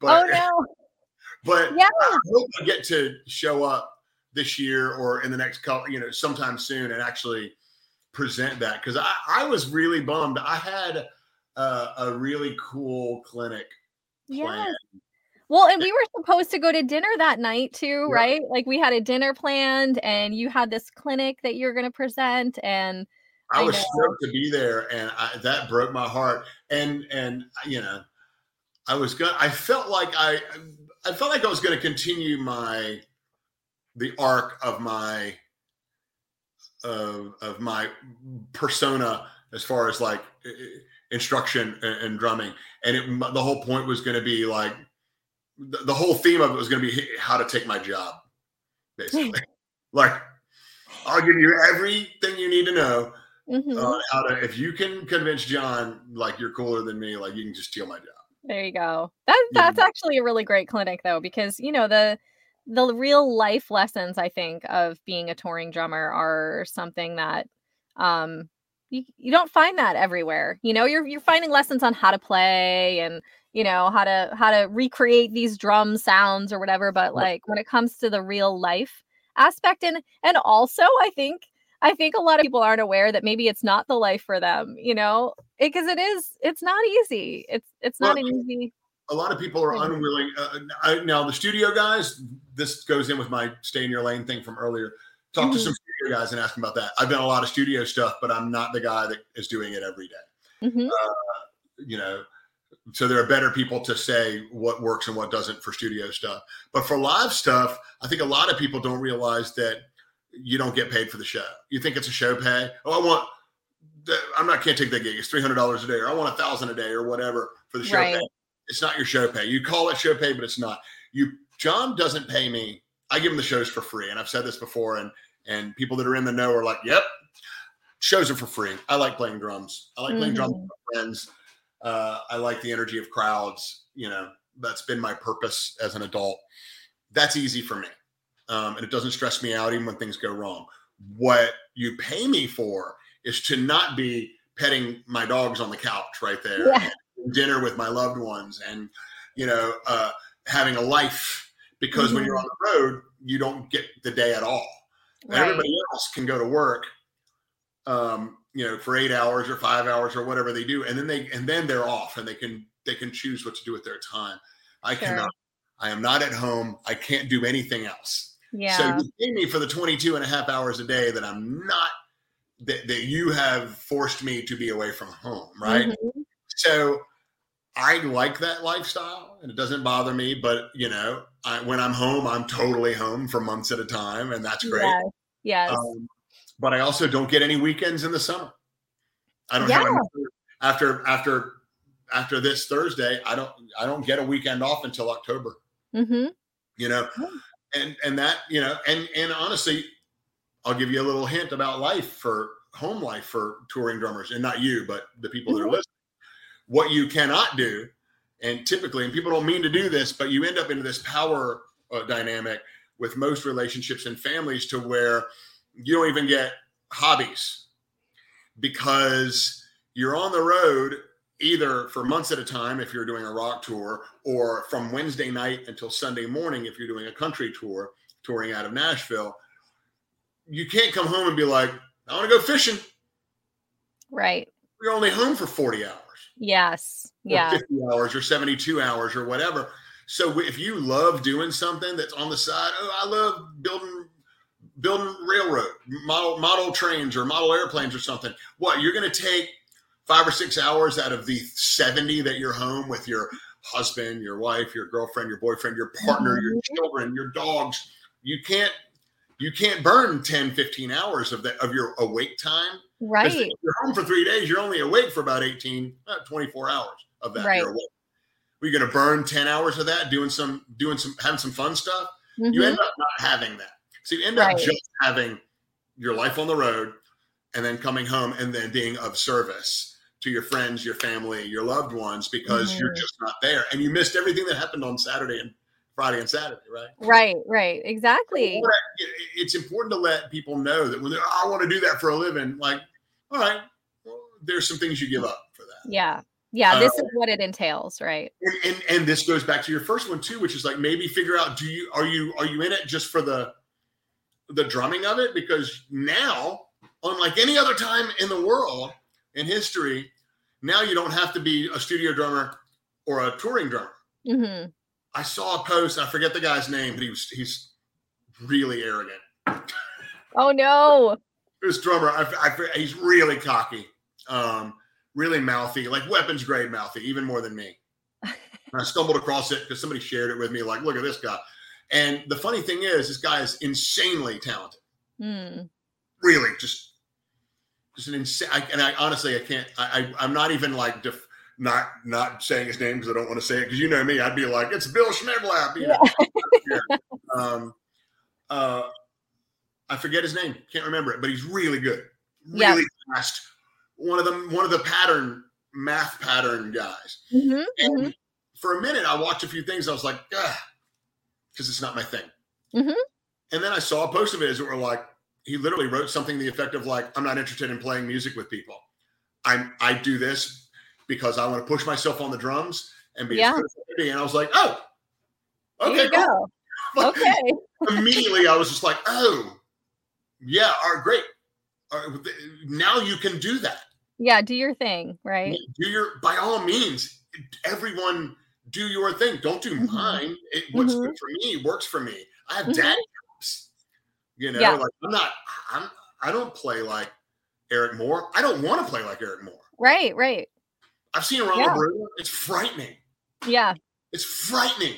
But Oh no! but Yeah. I hope I get to show up this year or in the next couple, you know, sometime soon and actually present that because I, I was really bummed. I had uh, a really cool clinic Yes. Well, and we were supposed to go to dinner that night too, Yeah. right? Like we had a dinner planned, and you had this clinic that you're going to present, and I I was stoked to be there, and I, that broke my heart. And and you know, I was gonna. I felt like I, I felt like I was going to continue my, the arc of my, of of my persona as far as like instruction and, and drumming, and it, the whole point was going to be like, the, the whole theme of it was going to be how to take my job, basically. like, I'll give you everything you need to know Mhm. on how to if you can convince John like you're cooler than me, like you can just steal my job. there you go. That Yeah. that's actually a really great clinic though, because you know the the real life lessons I think of being a touring drummer are something that um you, you don't find that everywhere. You know, you're you're finding lessons on how to play and you know how to how to recreate these drum sounds or whatever. But like when it comes to the real life aspect and and also I think I think a lot of people aren't aware that maybe it's not the life for them, you know, because it is it's not easy. It's it's not Well, an easy A lot of people are Mhm. unwilling. Uh, I, now the studio guys, this goes in with my stay in your lane thing from earlier. Talk to Mhm. some studio guys and ask them about that. I've done a lot of studio stuff, but I'm not the guy that is doing it every day. Mhm. You know, so there are better people to say what works and what doesn't for studio stuff. But for live stuff, I think a lot of people don't realize that you don't get paid for the show. You think it's a show pay. Oh, I want. I'm not can't take that gig. It's three hundred dollars a day, or I want a thousand a day, or whatever for the show Right. pay. It's not your show pay. You call it show pay, but it's not. You John doesn't pay me. I give him the shows for free, and I've said this before, and and people that are in the know are like, "Yep, shows are for free." I like playing drums. I like playing drums with my friends. Uh, I like the energy of crowds. You know, that's been my purpose as an adult. That's easy for me, um, and it doesn't stress me out even when things go wrong. What you pay me for is to not be petting my dogs on the couch right there, Yeah. Dinner with my loved ones, and you know, uh, having a life. Because when you're on the road, you don't get the day at all. Everybody else can go to work, um, you know, for eight hours or five hours or whatever they do, and then they and then they're off and they can they can choose what to do with their time. I Sure. cannot. I am not at home. I can't do anything else. Yeah. So you pay me for the 22 and a half hours a day that I'm not that, that you have forced me to be away from home, right? Mhm. So I like that lifestyle and it doesn't bother me, but you know, I, when I'm home, I'm totally home for months at a time, and that's great. Yes. Yes. Um, but I also don't get any weekends in the summer. I don't Yeah. have after after after this Thursday. I don't I don't get a weekend off until October. Mm-hmm. You know, and and that you know, and and honestly, I'll give you a little hint about life for home life for touring drummers, and not you, but the people that are Mhm. listening. What you cannot do, and typically, and people don't mean to do this, but you end up into this power uh, dynamic with most relationships and families to where you don't even get hobbies because you're on the road either for months at a time if you're doing a rock tour or from Wednesday night until Sunday morning if you're doing a country tour touring out of Nashville. You can't come home and be like I want to go fishing. Right. you're only home for 40 hours Yes. Yeah. 50 hours or 72 hours or whatever So if you love doing something that's on the side, oh, I love building building railroad model model trains or model airplanes or something. What you're going to take five or six hours out of the 70 that you're home with your husband, your wife, your girlfriend, your boyfriend, your partner, your Mhm. children, your dogs. You can't you can't burn 10, 15 hours of that of your awake time. Right. You're home for three days, you're only awake for about 18, uh, 24 hours of that. Right. You're awake. We're gonna burn 10 hours of that doing some doing some having some fun stuff. You Mhm. end up not having that. So you end up Right. just having your life on the road and then coming home and then being of service to your friends, your family, your loved ones because you're Mhm. just not there. And you missed everything that happened on Saturday and Friday and Saturday, right? Right, right. Exactly. It's important to let people know that when they're, "Oh, I want to do that for a living, like, all right, well, there's some things you give up for that. Yeah. Yeah. This Uh, is what it entails, right? and, and and this goes back to your first one too, which is like maybe figure out do you are you are you in it just for the the drumming of it? Because now, unlike any other time in the world in history, now you don't have to be a studio drummer or a touring drummer. hmm I saw a post, I forget the guy's name, but he was he's really arrogant. Oh no. This drummer, I, I, he's really cocky, um, really mouthy, like weapons grade mouthy, even more than me. I stumbled across it because somebody shared it with me. Like, look at this guy. And the funny thing is, this guy is insanely talented. Mm. Really, just just an insane. I, and I honestly, I can't. I, I I'm not even like def, not not saying his name because I don't want to say it because you know me. I'd be like, it's Bill Schmidlap. You know? Yeah. um, uh, I forget his name. Can't remember it, but he's really good. Yeah. Really fast. One of them. One of the pattern math pattern guys. hmm And for a minute, I watched a few things. I was like, because it's not my thing. Mhm. And then I saw a post of his that were like, he literally wrote something to the effect of like, I'm not interested in playing music with people. I'm I do this because I want to push myself on the drums and be Yeah. as good as I. And I was like, oh, okay, cool. Okay. Immediately, I was just like, oh, yeah, all right, great. All right, now you can do that. Yeah. Do your thing. Right. do your by all means everyone do your thing don't do Mhm. mine it, what's Mhm. good for me works for me i have Mhm. daddy jobs you know Yeah. like i'm not i'm i don't play like eric moore i don't want to play like eric moore Right. Right. I've seen ronald Yeah. Bruner. it's frightening Yeah. it's frightening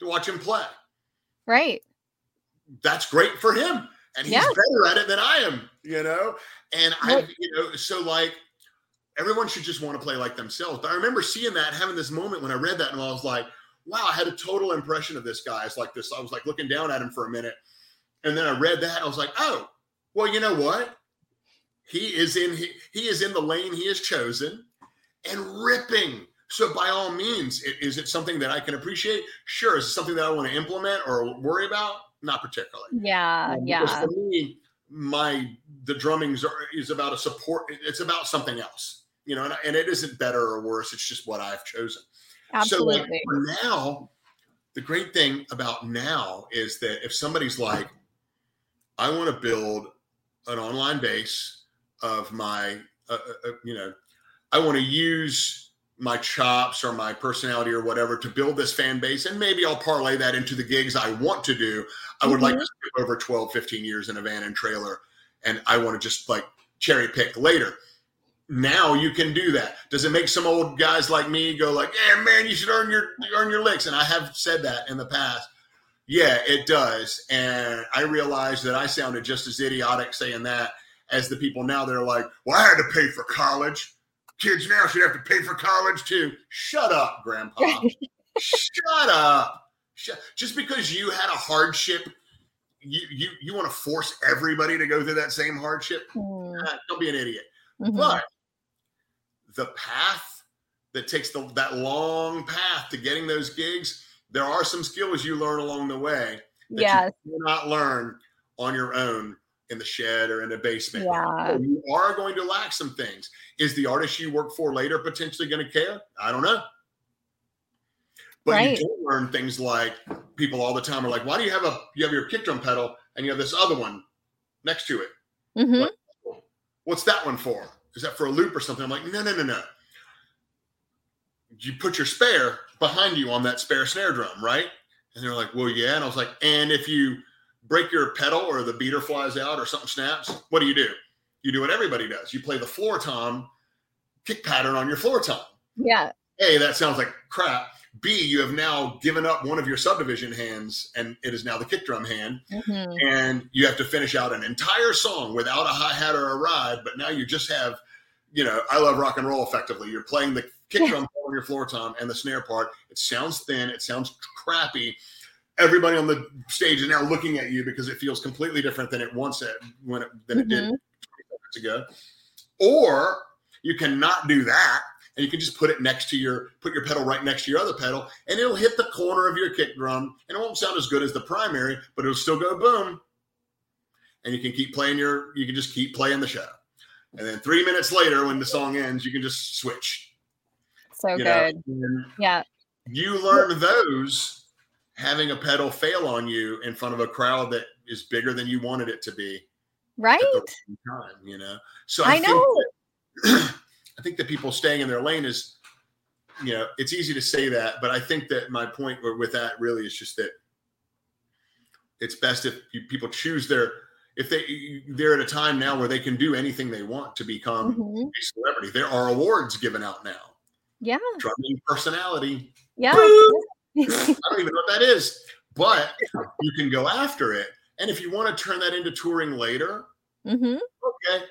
to watch him play Right. that's great for him and he's Yeah. better at it than i am you know and i you know so like everyone should just want to play like themselves but i remember seeing that having this moment when i read that and i was like wow i had a total impression of this guy it's like this i was like looking down at him for a minute and then i read that i was like oh well you know what he is in he, he is in the lane he has chosen and ripping so by all means is it something that i can appreciate sure is it something that i want to implement or worry about not particularly Yeah. um, Yeah. For me, my the drummings are, is about a support. It's about something else, you know, and, and it isn't better or worse. It's just what I've chosen. Absolutely. So like, for now, the great thing about now is that if somebody's like, I want to build an online base of my, uh, uh, uh, you know, I want to use my chops or my personality or whatever to build this fan base and maybe I'll parlay that into the gigs I want to do. I would like mm-hmm. to skip over 12, 15 years in a van and trailer and I want to just like cherry pick later. Now you can do that. Does it make some old guys like me go like, "Yeah, man, you should earn your earn your licks"? And I have said that in the past. Yeah, it does. And I realized that I sounded just as idiotic saying that as the people now. They're like, "Well, I had to pay for college. Kids now should have to pay for college too." Shut up, Grandpa. Shut up. Shut. Just because you had a hardship, you you you want to force everybody to go through that same hardship? Mm, don't be an idiot. mhm. But the path that takes the, that long path to getting those gigs, there are some skills you learn along the way that Yes. you cannot learn on your own in the shed or in the basement. Yeah. So you are going to lack some things. Is the artist you work for later potentially going to care? I don't know. But Right. you do learn things like people all the time are like, why do you have a you have your kick drum pedal and you have this other one next to it? hmm what's that one for? Is that for a loop or something? I'm like, no, no, no, no. you put your spare behind you on that spare snare drum, right? And they're like, well, yeah. And I was like, and if you break your pedal or the beater flies out or something snaps, what do you do? You do what everybody does. You play the floor tom kick pattern on your floor tom. Yeah. A, that sounds like crap. B, you have now given up one of your subdivision hands and it is now the kick drum hand. Mhm. And you have to finish out an entire song without a hi hat or a ride. But now you just have, you know, I love rock and roll effectively. You're playing the kick drum on your floor tom and the snare part. It sounds thin, it sounds crappy. Everybody on the stage is now looking at you because it feels completely different than it once it, when it, than it did Mhm. 20 minutes ago. Or you cannot do that and you can just put it next to your put your pedal right next to your other pedal and it'll hit the corner of your kick drum and it won't sound as good as the primary but it'll still go boom and you can keep playing your you can just keep playing the show and then three minutes later when the song ends you can just switch So good. Yeah. you learn those having a pedal fail on you in front of a crowd that is bigger than you wanted it to be Right. at the same time, you know. So I, I think know. that- I think that people staying in their lane is, you know, it's easy to say that, but I think that my point with that really is just that it's best if you, people choose their if they they're at a time now where they can do anything they want to become Mhm. a celebrity. There are awards given out now. Yeah. Drumming personality. Yeah. I don't even know what that is, but you can go after it. And if you want to turn that into touring later, hmm okay.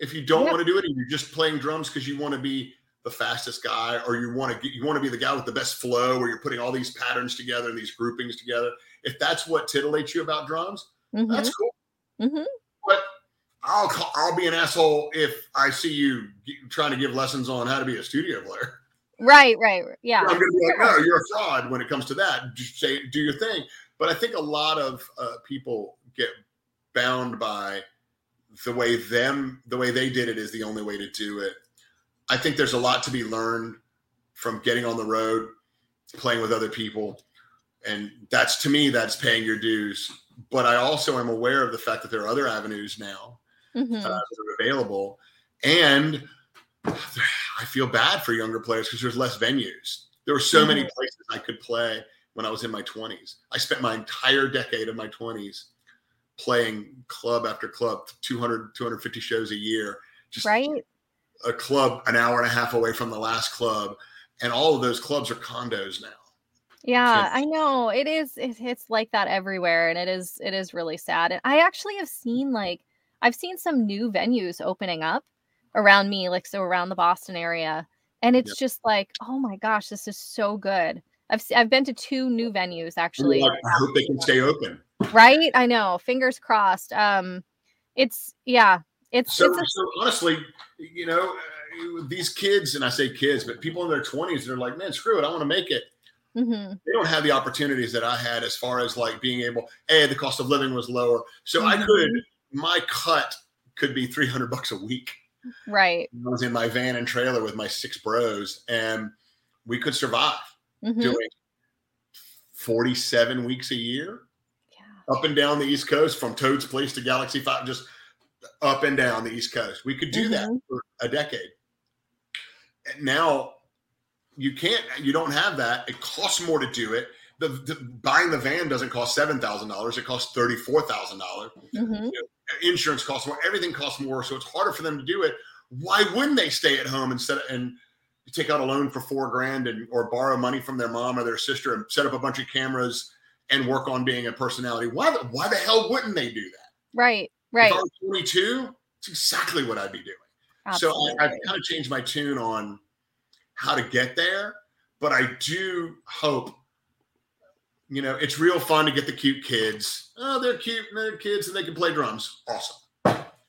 If you don't Yep. want to do it and you're just playing drums because you want to be the fastest guy or you want to get, you want to be the guy with the best flow where you're putting all these patterns together and these groupings together. If that's what titillates you about drums, hmm that's cool. hmm But I'll call, I'll be an asshole if I see you g- trying to give lessons on how to be a studio player. Right. Right. Yeah. I'm going to be like, no, you're a fraud when it comes to that. Just say, do your thing. But I think a lot of uh, people get bound by the way them, the way they did it is the only way to do it. I think there's a lot to be learned from getting on the road, playing with other people, and that's to me that's paying your dues. But I also am aware of the fact that there are other avenues now hmm uh, that are available. And I feel bad for younger players because there's less venues. There were so many mm-hmm. places I could play when I was in my 20s. I spent my entire decade of my 20s playing club after club, 200, 250 shows a year, just right. a club an hour and a half away from the last club. And all of those clubs are condos now. Yeah, I know. It is it, it's like that everywhere and it is it is really sad. And I actually have seen like I've seen some new venues opening up around me like so around the Boston area and it's just like, "Oh my gosh, this is so good." I've I've been to two new venues actually. I hope they can stay open. Right? I know. Fingers crossed. Um it's yeah, it's So, it's a, so honestly, you know, uh, these kids, and I say kids, but people in their 20s, they're like, man, screw it. I want to make it. mhm, They don't have the opportunities that I had as far as like being able, A, the cost of living was lower. So I Mhm. could, my cut could be 300 bucks a week. Right. I was in my van and trailer with my six bros, and we could survive mhm, doing 47 weeks a year Yeah. up and down the East Coast from Toad's Place to Galaxy Five, just up and down the East Coast. We could do that Mhm. for a decade. And now you can't, you don't have that. It costs more to do it. The, the buying the van doesn't cost seven thousand dollars. It costs thirty four thousand dollars. Insurance costs more. Everything costs more. So it's harder for them to do it. Why wouldn't they stay at home instead of, and take out a loan for four grand and or borrow money from their mom or their sister and set up a bunch of cameras and work on being a personality? Why the, why the hell wouldn't they do that? Right. Right. If I was 22, it's exactly what I'd be doing. So I, I've kind of changed my tune on how to get there, but I do hope, you know, it's real fun to get the cute kids. Oh, they're cute and they're kids and they can play drums. Awesome.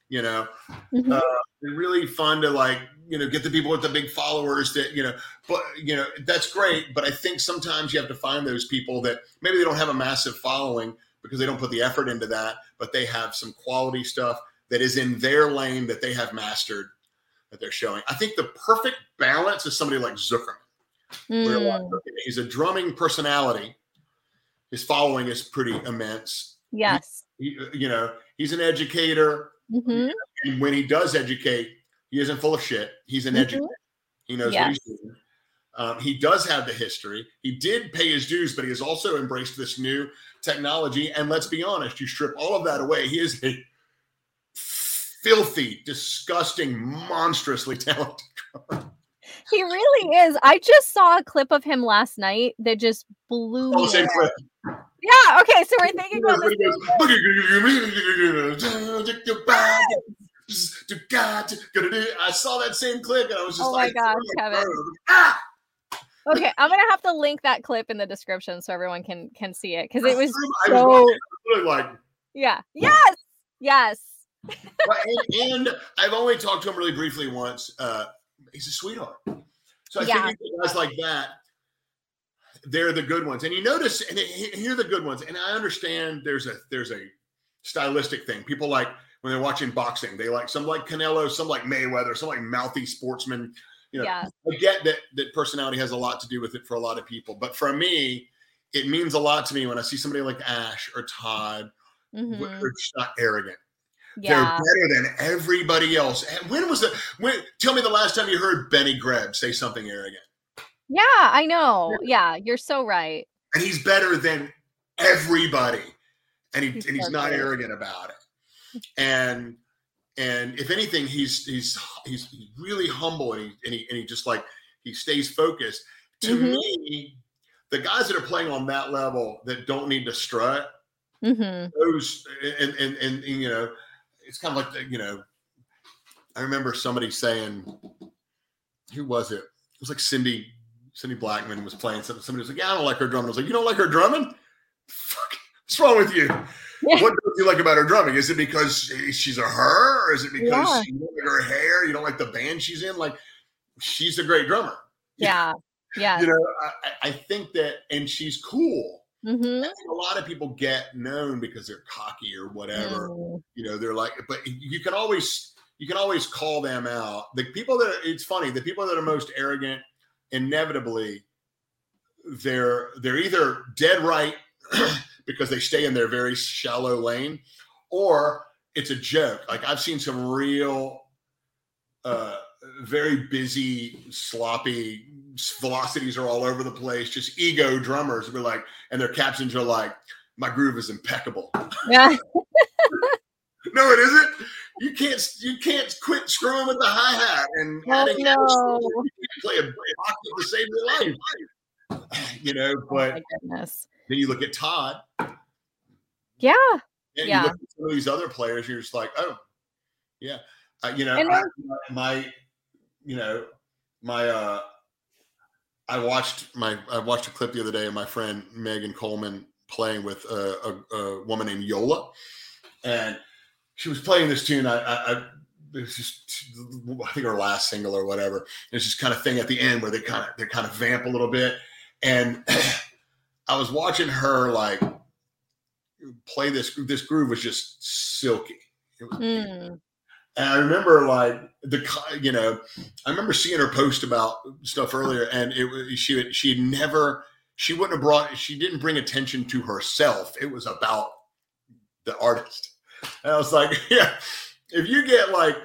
You know, Mhm. uh, it's really fun to like, you know, get the people with the big followers that, you know, but, you know, that's great. But I think sometimes you have to find those people that maybe they don't have a massive following because they don't put the effort into that, but they have some quality stuff that is in their lane that they have mastered that they're showing. I think the perfect balance is somebody like Zuckerman. like, Mm, okay, he's a drumming personality. His following is pretty immense. yes. He, you know, he's an educator, hmm and when he does educate, he isn't full of shit. He's an Mhm. educator. He knows Yes. what he's doing. Um, he does have the history. He did pay his dues, but he has also embraced this new technology. And let's be honest, you strip all of that away, he is a filthy, disgusting, monstrously talented. He really is. I just saw a clip of him last night that just blew Oh, me. same clip. Yeah. Okay. So we're thinking about this. I saw that same clip and I was just Oh my like, gosh, oh Kevin. God. Ah! Okay, I'm gonna have to link that clip in the description so everyone can can see it because it was I so really like, yeah. Yes. Yes. And, and I've only talked to him really briefly once. Uh, he's a sweetheart. So I Yeah. think guys like that, they're the good ones. And you notice, and he- here are the good ones. And I understand there's a there's a stylistic thing. People like when they're watching boxing, they like some like Canelo, some like Mayweather, some like mouthy sportsmen. You know, Yeah. I get that that personality has a lot to do with it for a lot of people, but for me, it means a lot to me when I see somebody like Ash or Todd, Mhm. are just not arrogant. Yeah. They're better than everybody else. And when was the when tell me the last time you heard Benny Greb say something arrogant? Yeah. I know. Yeah. You're so right. And he's better than everybody. And he He's and he's so not good. arrogant about it. And and if anything, he's he's he's really humble and he and he, and he just like he stays focused. To Mhm. me, the guys that are playing on that level that don't need to strut, mm-hmm. those and and and, and you know it's kind of like the, you know i remember somebody saying who was it it was like cindy cindy blackman was playing something somebody was like yeah i don't like her drumming i was like you don't like her drumming Fuck, what's wrong with you Yeah. what do you like about her drumming is it because she's a her or is it because Yeah. you don't like her hair you don't like the band she's in like she's a great drummer Yeah. Yeah. you know I, I- think that and she's cool hmm a lot of people get known because they're cocky or whatever. Mm. You know, they're like, but you can always you can always call them out. The people that are, it's funny, the people that are most arrogant, inevitably, they're they're either dead right because they stay in their very shallow lane, or it's a joke. Like I've seen some real uh very busy, sloppy velocities are all over the place, just ego drummers. We're like, and their captions are like, my groove is impeccable. Yeah. No, it isn't. You can't you can't quit screwing with the hi-hat and Oh, adding no. You play a hockey to save your life. You know, Oh but goodness. then you look at Todd Yeah. and Yeah. you look at some of these other players, you're just like, oh, yeah. Uh, you know, I, my, you know, my, uh, I watched my, I watched a clip the other day of my friend Megan Coleman playing with a, a, a woman named Yola, and she was playing this tune. I, I, I it was just, I think her last single or whatever. It's this kind of thing at the end where they kind of, they kind of vamp a little bit, and I was watching her like play this. This groove was just silky. Was Mm. and I remember like the you know, I remember seeing her post about stuff earlier, and it was she she never she wouldn't have brought she didn't bring attention to herself. It was about the artist. And I was like, yeah, if you get like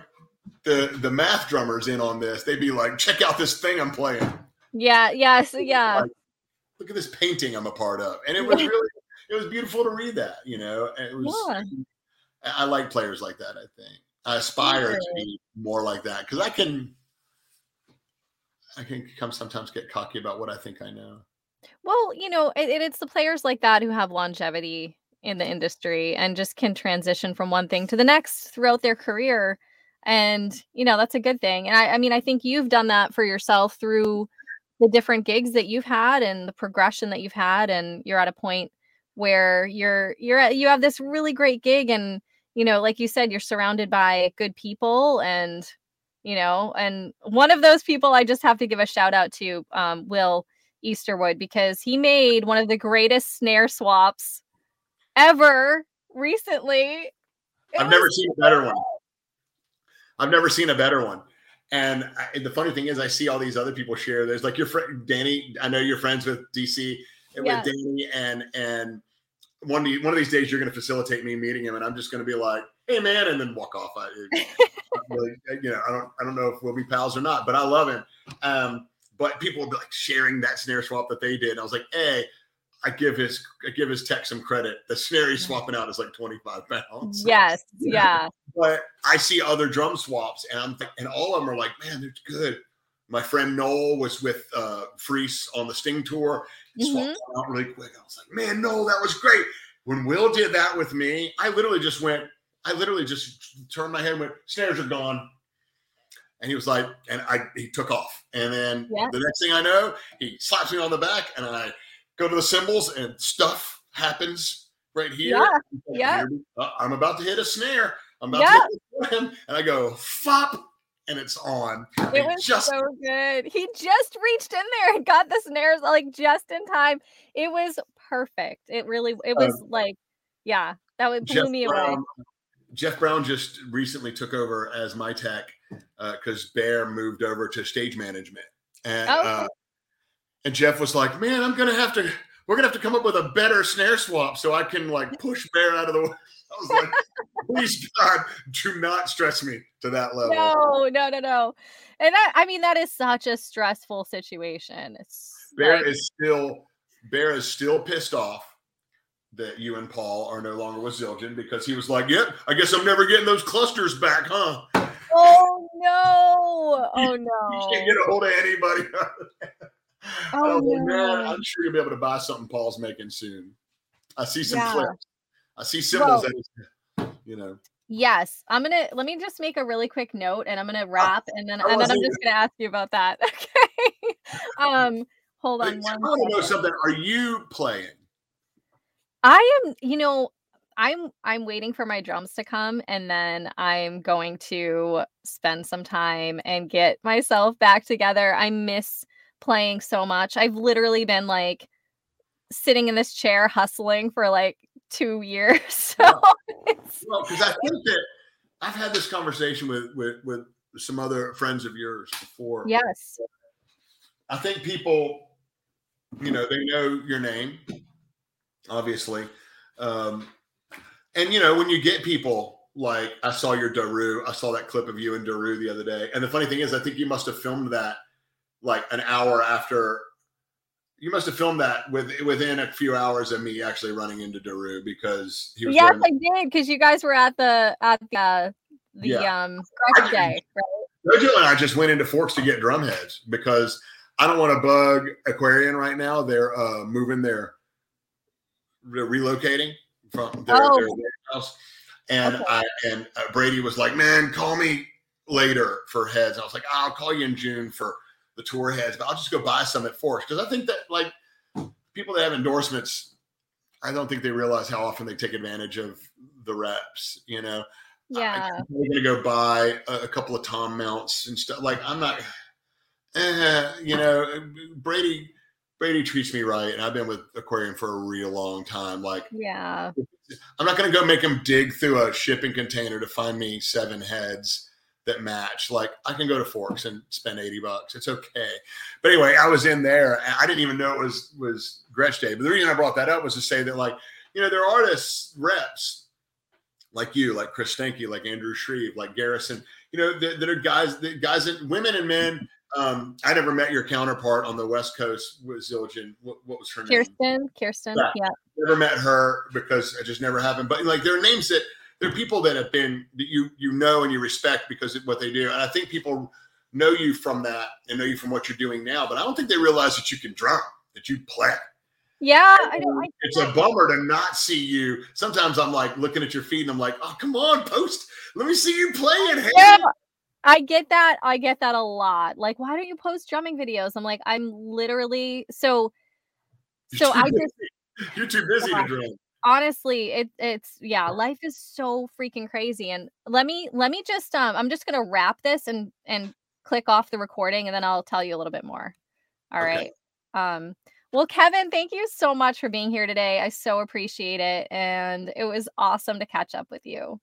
the the math drummers in on this, they'd be like, check out this thing I'm playing. Yeah. Yes. Yeah. Like, look at this painting I'm a part of, and it was really it was beautiful to read that. You know, and it was. Yeah. I I like players like that. I think I aspire to be more like that because I can. I can come sometimes get cocky about what I think I know. Well, you know, it- it's the players like that who have longevity in the industry and just can transition from one thing to the next throughout their career. And, you know, that's a good thing. And I, I mean, I think you've done that for yourself through the different gigs that you've had and the progression that you've had. And you're at a point where you're, you're, at, you have this really great gig. And, you know, like you said, you're surrounded by good people and, you know, and one of those people I just have to give a shout out to, um, Will Easterwood because he made one of the greatest snare swaps ever recently. I've never seen a better one. I've never seen a better one. And I, the funny thing is, I see all these other people share. There's like your friend Danny. I know you're friends with DC and Yeah. with Danny, and and one of one of these days you're going to facilitate me meeting him, and I'm just going to be like, "Hey, man," and then walk off. I, really, you know, I don't I don't know if we'll be pals or not, but I love him. Um, but people would be like sharing that snare swap that they did. I was like, hey, I give his I give his tech some credit. The snare he's swapping out is like 25 pounds. Yes, yeah. but I see other drum swaps and I'm and all of them are like, man, they're good. My friend Noel was with uh Freese on the Sting tour. He swapped Mhm. out really quick. I was like, man, Noel, that was great. When Will did that with me, I literally just went, I literally just turned my head and went, snares are gone. And he was like, and I he took off. And then Yeah. the next thing I know, he slaps me on the back and I go to the cymbals and stuff happens right here. Yeah, yeah. "Here we- uh, I'm about to hit a snare. I'm about Yeah. to hit him. And I go, fop, and it's on. It And was just so good. He just reached in there and got the snares like just in time. It was perfect. It really it was like, yeah, that would blew Jeff me away. Brown, Jeff Brown just recently took over as my tech because Bear moved over to stage management, and Oh, uh, and Jeff was like, "Man, I'm gonna have to. We're gonna have to come up with a better snare swap so I can like push Bear out of the way." I was like, "Please God, do not stress me to that level." No, no, no, no. And that I mean that is such a stressful situation. It's Bear like- is still Bear is still pissed off that you and Paul are no longer with Zildjian because he was like, "Yep, I guess I'm never getting those clusters back, huh?" Oh no. Oh no! You can't get a hold of anybody. I Oh, was man. I'm sure you'll be able to buy something Paul's making soon. I see some Yeah. clips. I see cymbals Well- that you know. Yes, I'm gonna let me just make a really quick note, and I'm gonna wrap, and then I and then I'm just gonna ask you about that. Okay. um, hold I on one. want to know something. Are you playing? I am, you know, I'm I'm waiting for my drums to come, and then I'm going to spend some time and get myself back together. I miss playing so much. I've literally been like sitting in this chair hustling for like two years. So it's, Well, because I think that I've had this conversation with with with some other friends of yours before. yes. I think people, you know, they know your name, obviously. Um, and you know, when you get people like I saw your Daru, I saw that clip of you and Daru the other day. And the funny thing is, I think you must have filmed that like an hour after you must have filmed that with within a few hours of me actually running into Daru because he was Yes, I did because you guys were at the at the uh, the Yeah. um I Gretsch day, right? Jojo and I just went into Forks to get drum heads because I don't want to bug Aquarian right now. They're uh, moving their, they're relocating from their, Oh. their, house, and Okay. I and uh, Brady was like, "Man, call me later for heads." I was like, "I'll call you in June for the tour heads, but I'll just go buy some at Forks because I think that like people that have endorsements, I don't think they realize how often they take advantage of the reps. You know, Yeah. I'm going to go buy a, a couple of Tom mounts and stuff. Like I'm not, eh, you know, Brady. Brady treats me right, and I've been with Aquarian for a real long time. Like Yeah. I'm not going to go make him dig through a shipping container to find me seven heads that match. Like I can go to Forks and spend 80 bucks. It's okay. But anyway, I was in there. and I didn't even know it was was Gretsch Day. But the reason I brought that up was to say that like, you know, there are artists, reps like you, like Chris Stanky, like Andrew Shreve, like Garrison, you know, that, that are guys, that guys, that, women and men. Um, I never met your counterpart on the West Coast with Zildjian. What, what was her name? Kirsten, Kirsten. Yeah. Yeah. never met her because it just never happened. But like there are names that there are people that have been that you you know and you respect because of what they do. And I think people know you from that and know you from what you're doing now. But I don't think they realize that you can drum, that you play. Yeah. I It's a bummer to not see you. Sometimes I'm like looking at your feet and I'm like, oh come on, post. Let me see you playing. Hey. yeah. I get that. I get that a lot. Like, why don't you post drumming videos? I'm like, I'm literally so so I just You're too busy to drum. Honestly it it's yeah life is so freaking crazy and let me let me just um i'm just gonna wrap this and and click off the recording and then i'll tell you a little bit more All right. Okay. um well kevin thank you so much for being here today i so appreciate it and it was awesome to catch up with you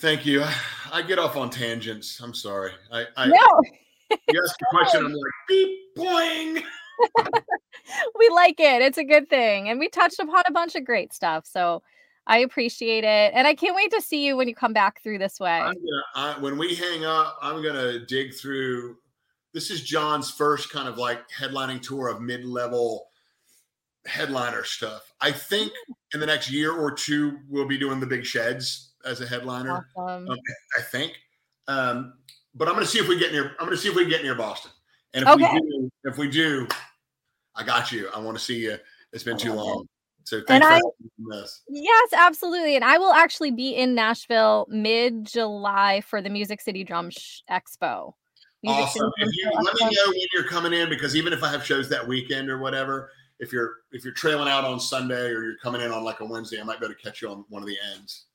Thank you. I get off on tangents. I'm sorry. I, I no you ask a question, I'm like, beep boing. We like it it's a good thing and we touched upon a bunch of great stuff so i appreciate it and i can't wait to see you when you come back through this way gonna I, when we hang up, I'm gonna dig through this is John's first kind of like headlining tour of mid-level headliner stuff. I think in the next year or two we'll be doing the big sheds as a headliner. Awesome. Um, I think. Um, but I'm going to see if we get near. I'm going to see if we can get near Boston. And if Okay. we do, if we do, I got you. I want to see you. It's been too long. So And thanks for I- this. Yes, absolutely. And I will actually be in Nashville mid July for the Music City Drum Sh- Expo. Music Awesome. Drum you Show let me know when you're coming in because even if I have shows that weekend or whatever, if you're if you're trailing out on Sunday or you're coming in on like a Wednesday, I might be able to catch you on one of the ends.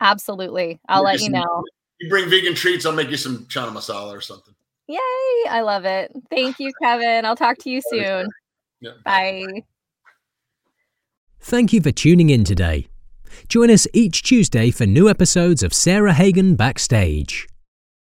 Absolutely. I'll let you some- know. You bring vegan treats, I'll make you some chana masala or something. Yay. I love it. Thank you, Kevin. I'll talk to you soon. Yeah. Bye. Thank you for tuning in today. Join us each Tuesday for new episodes of Sarah Hagen Backstage.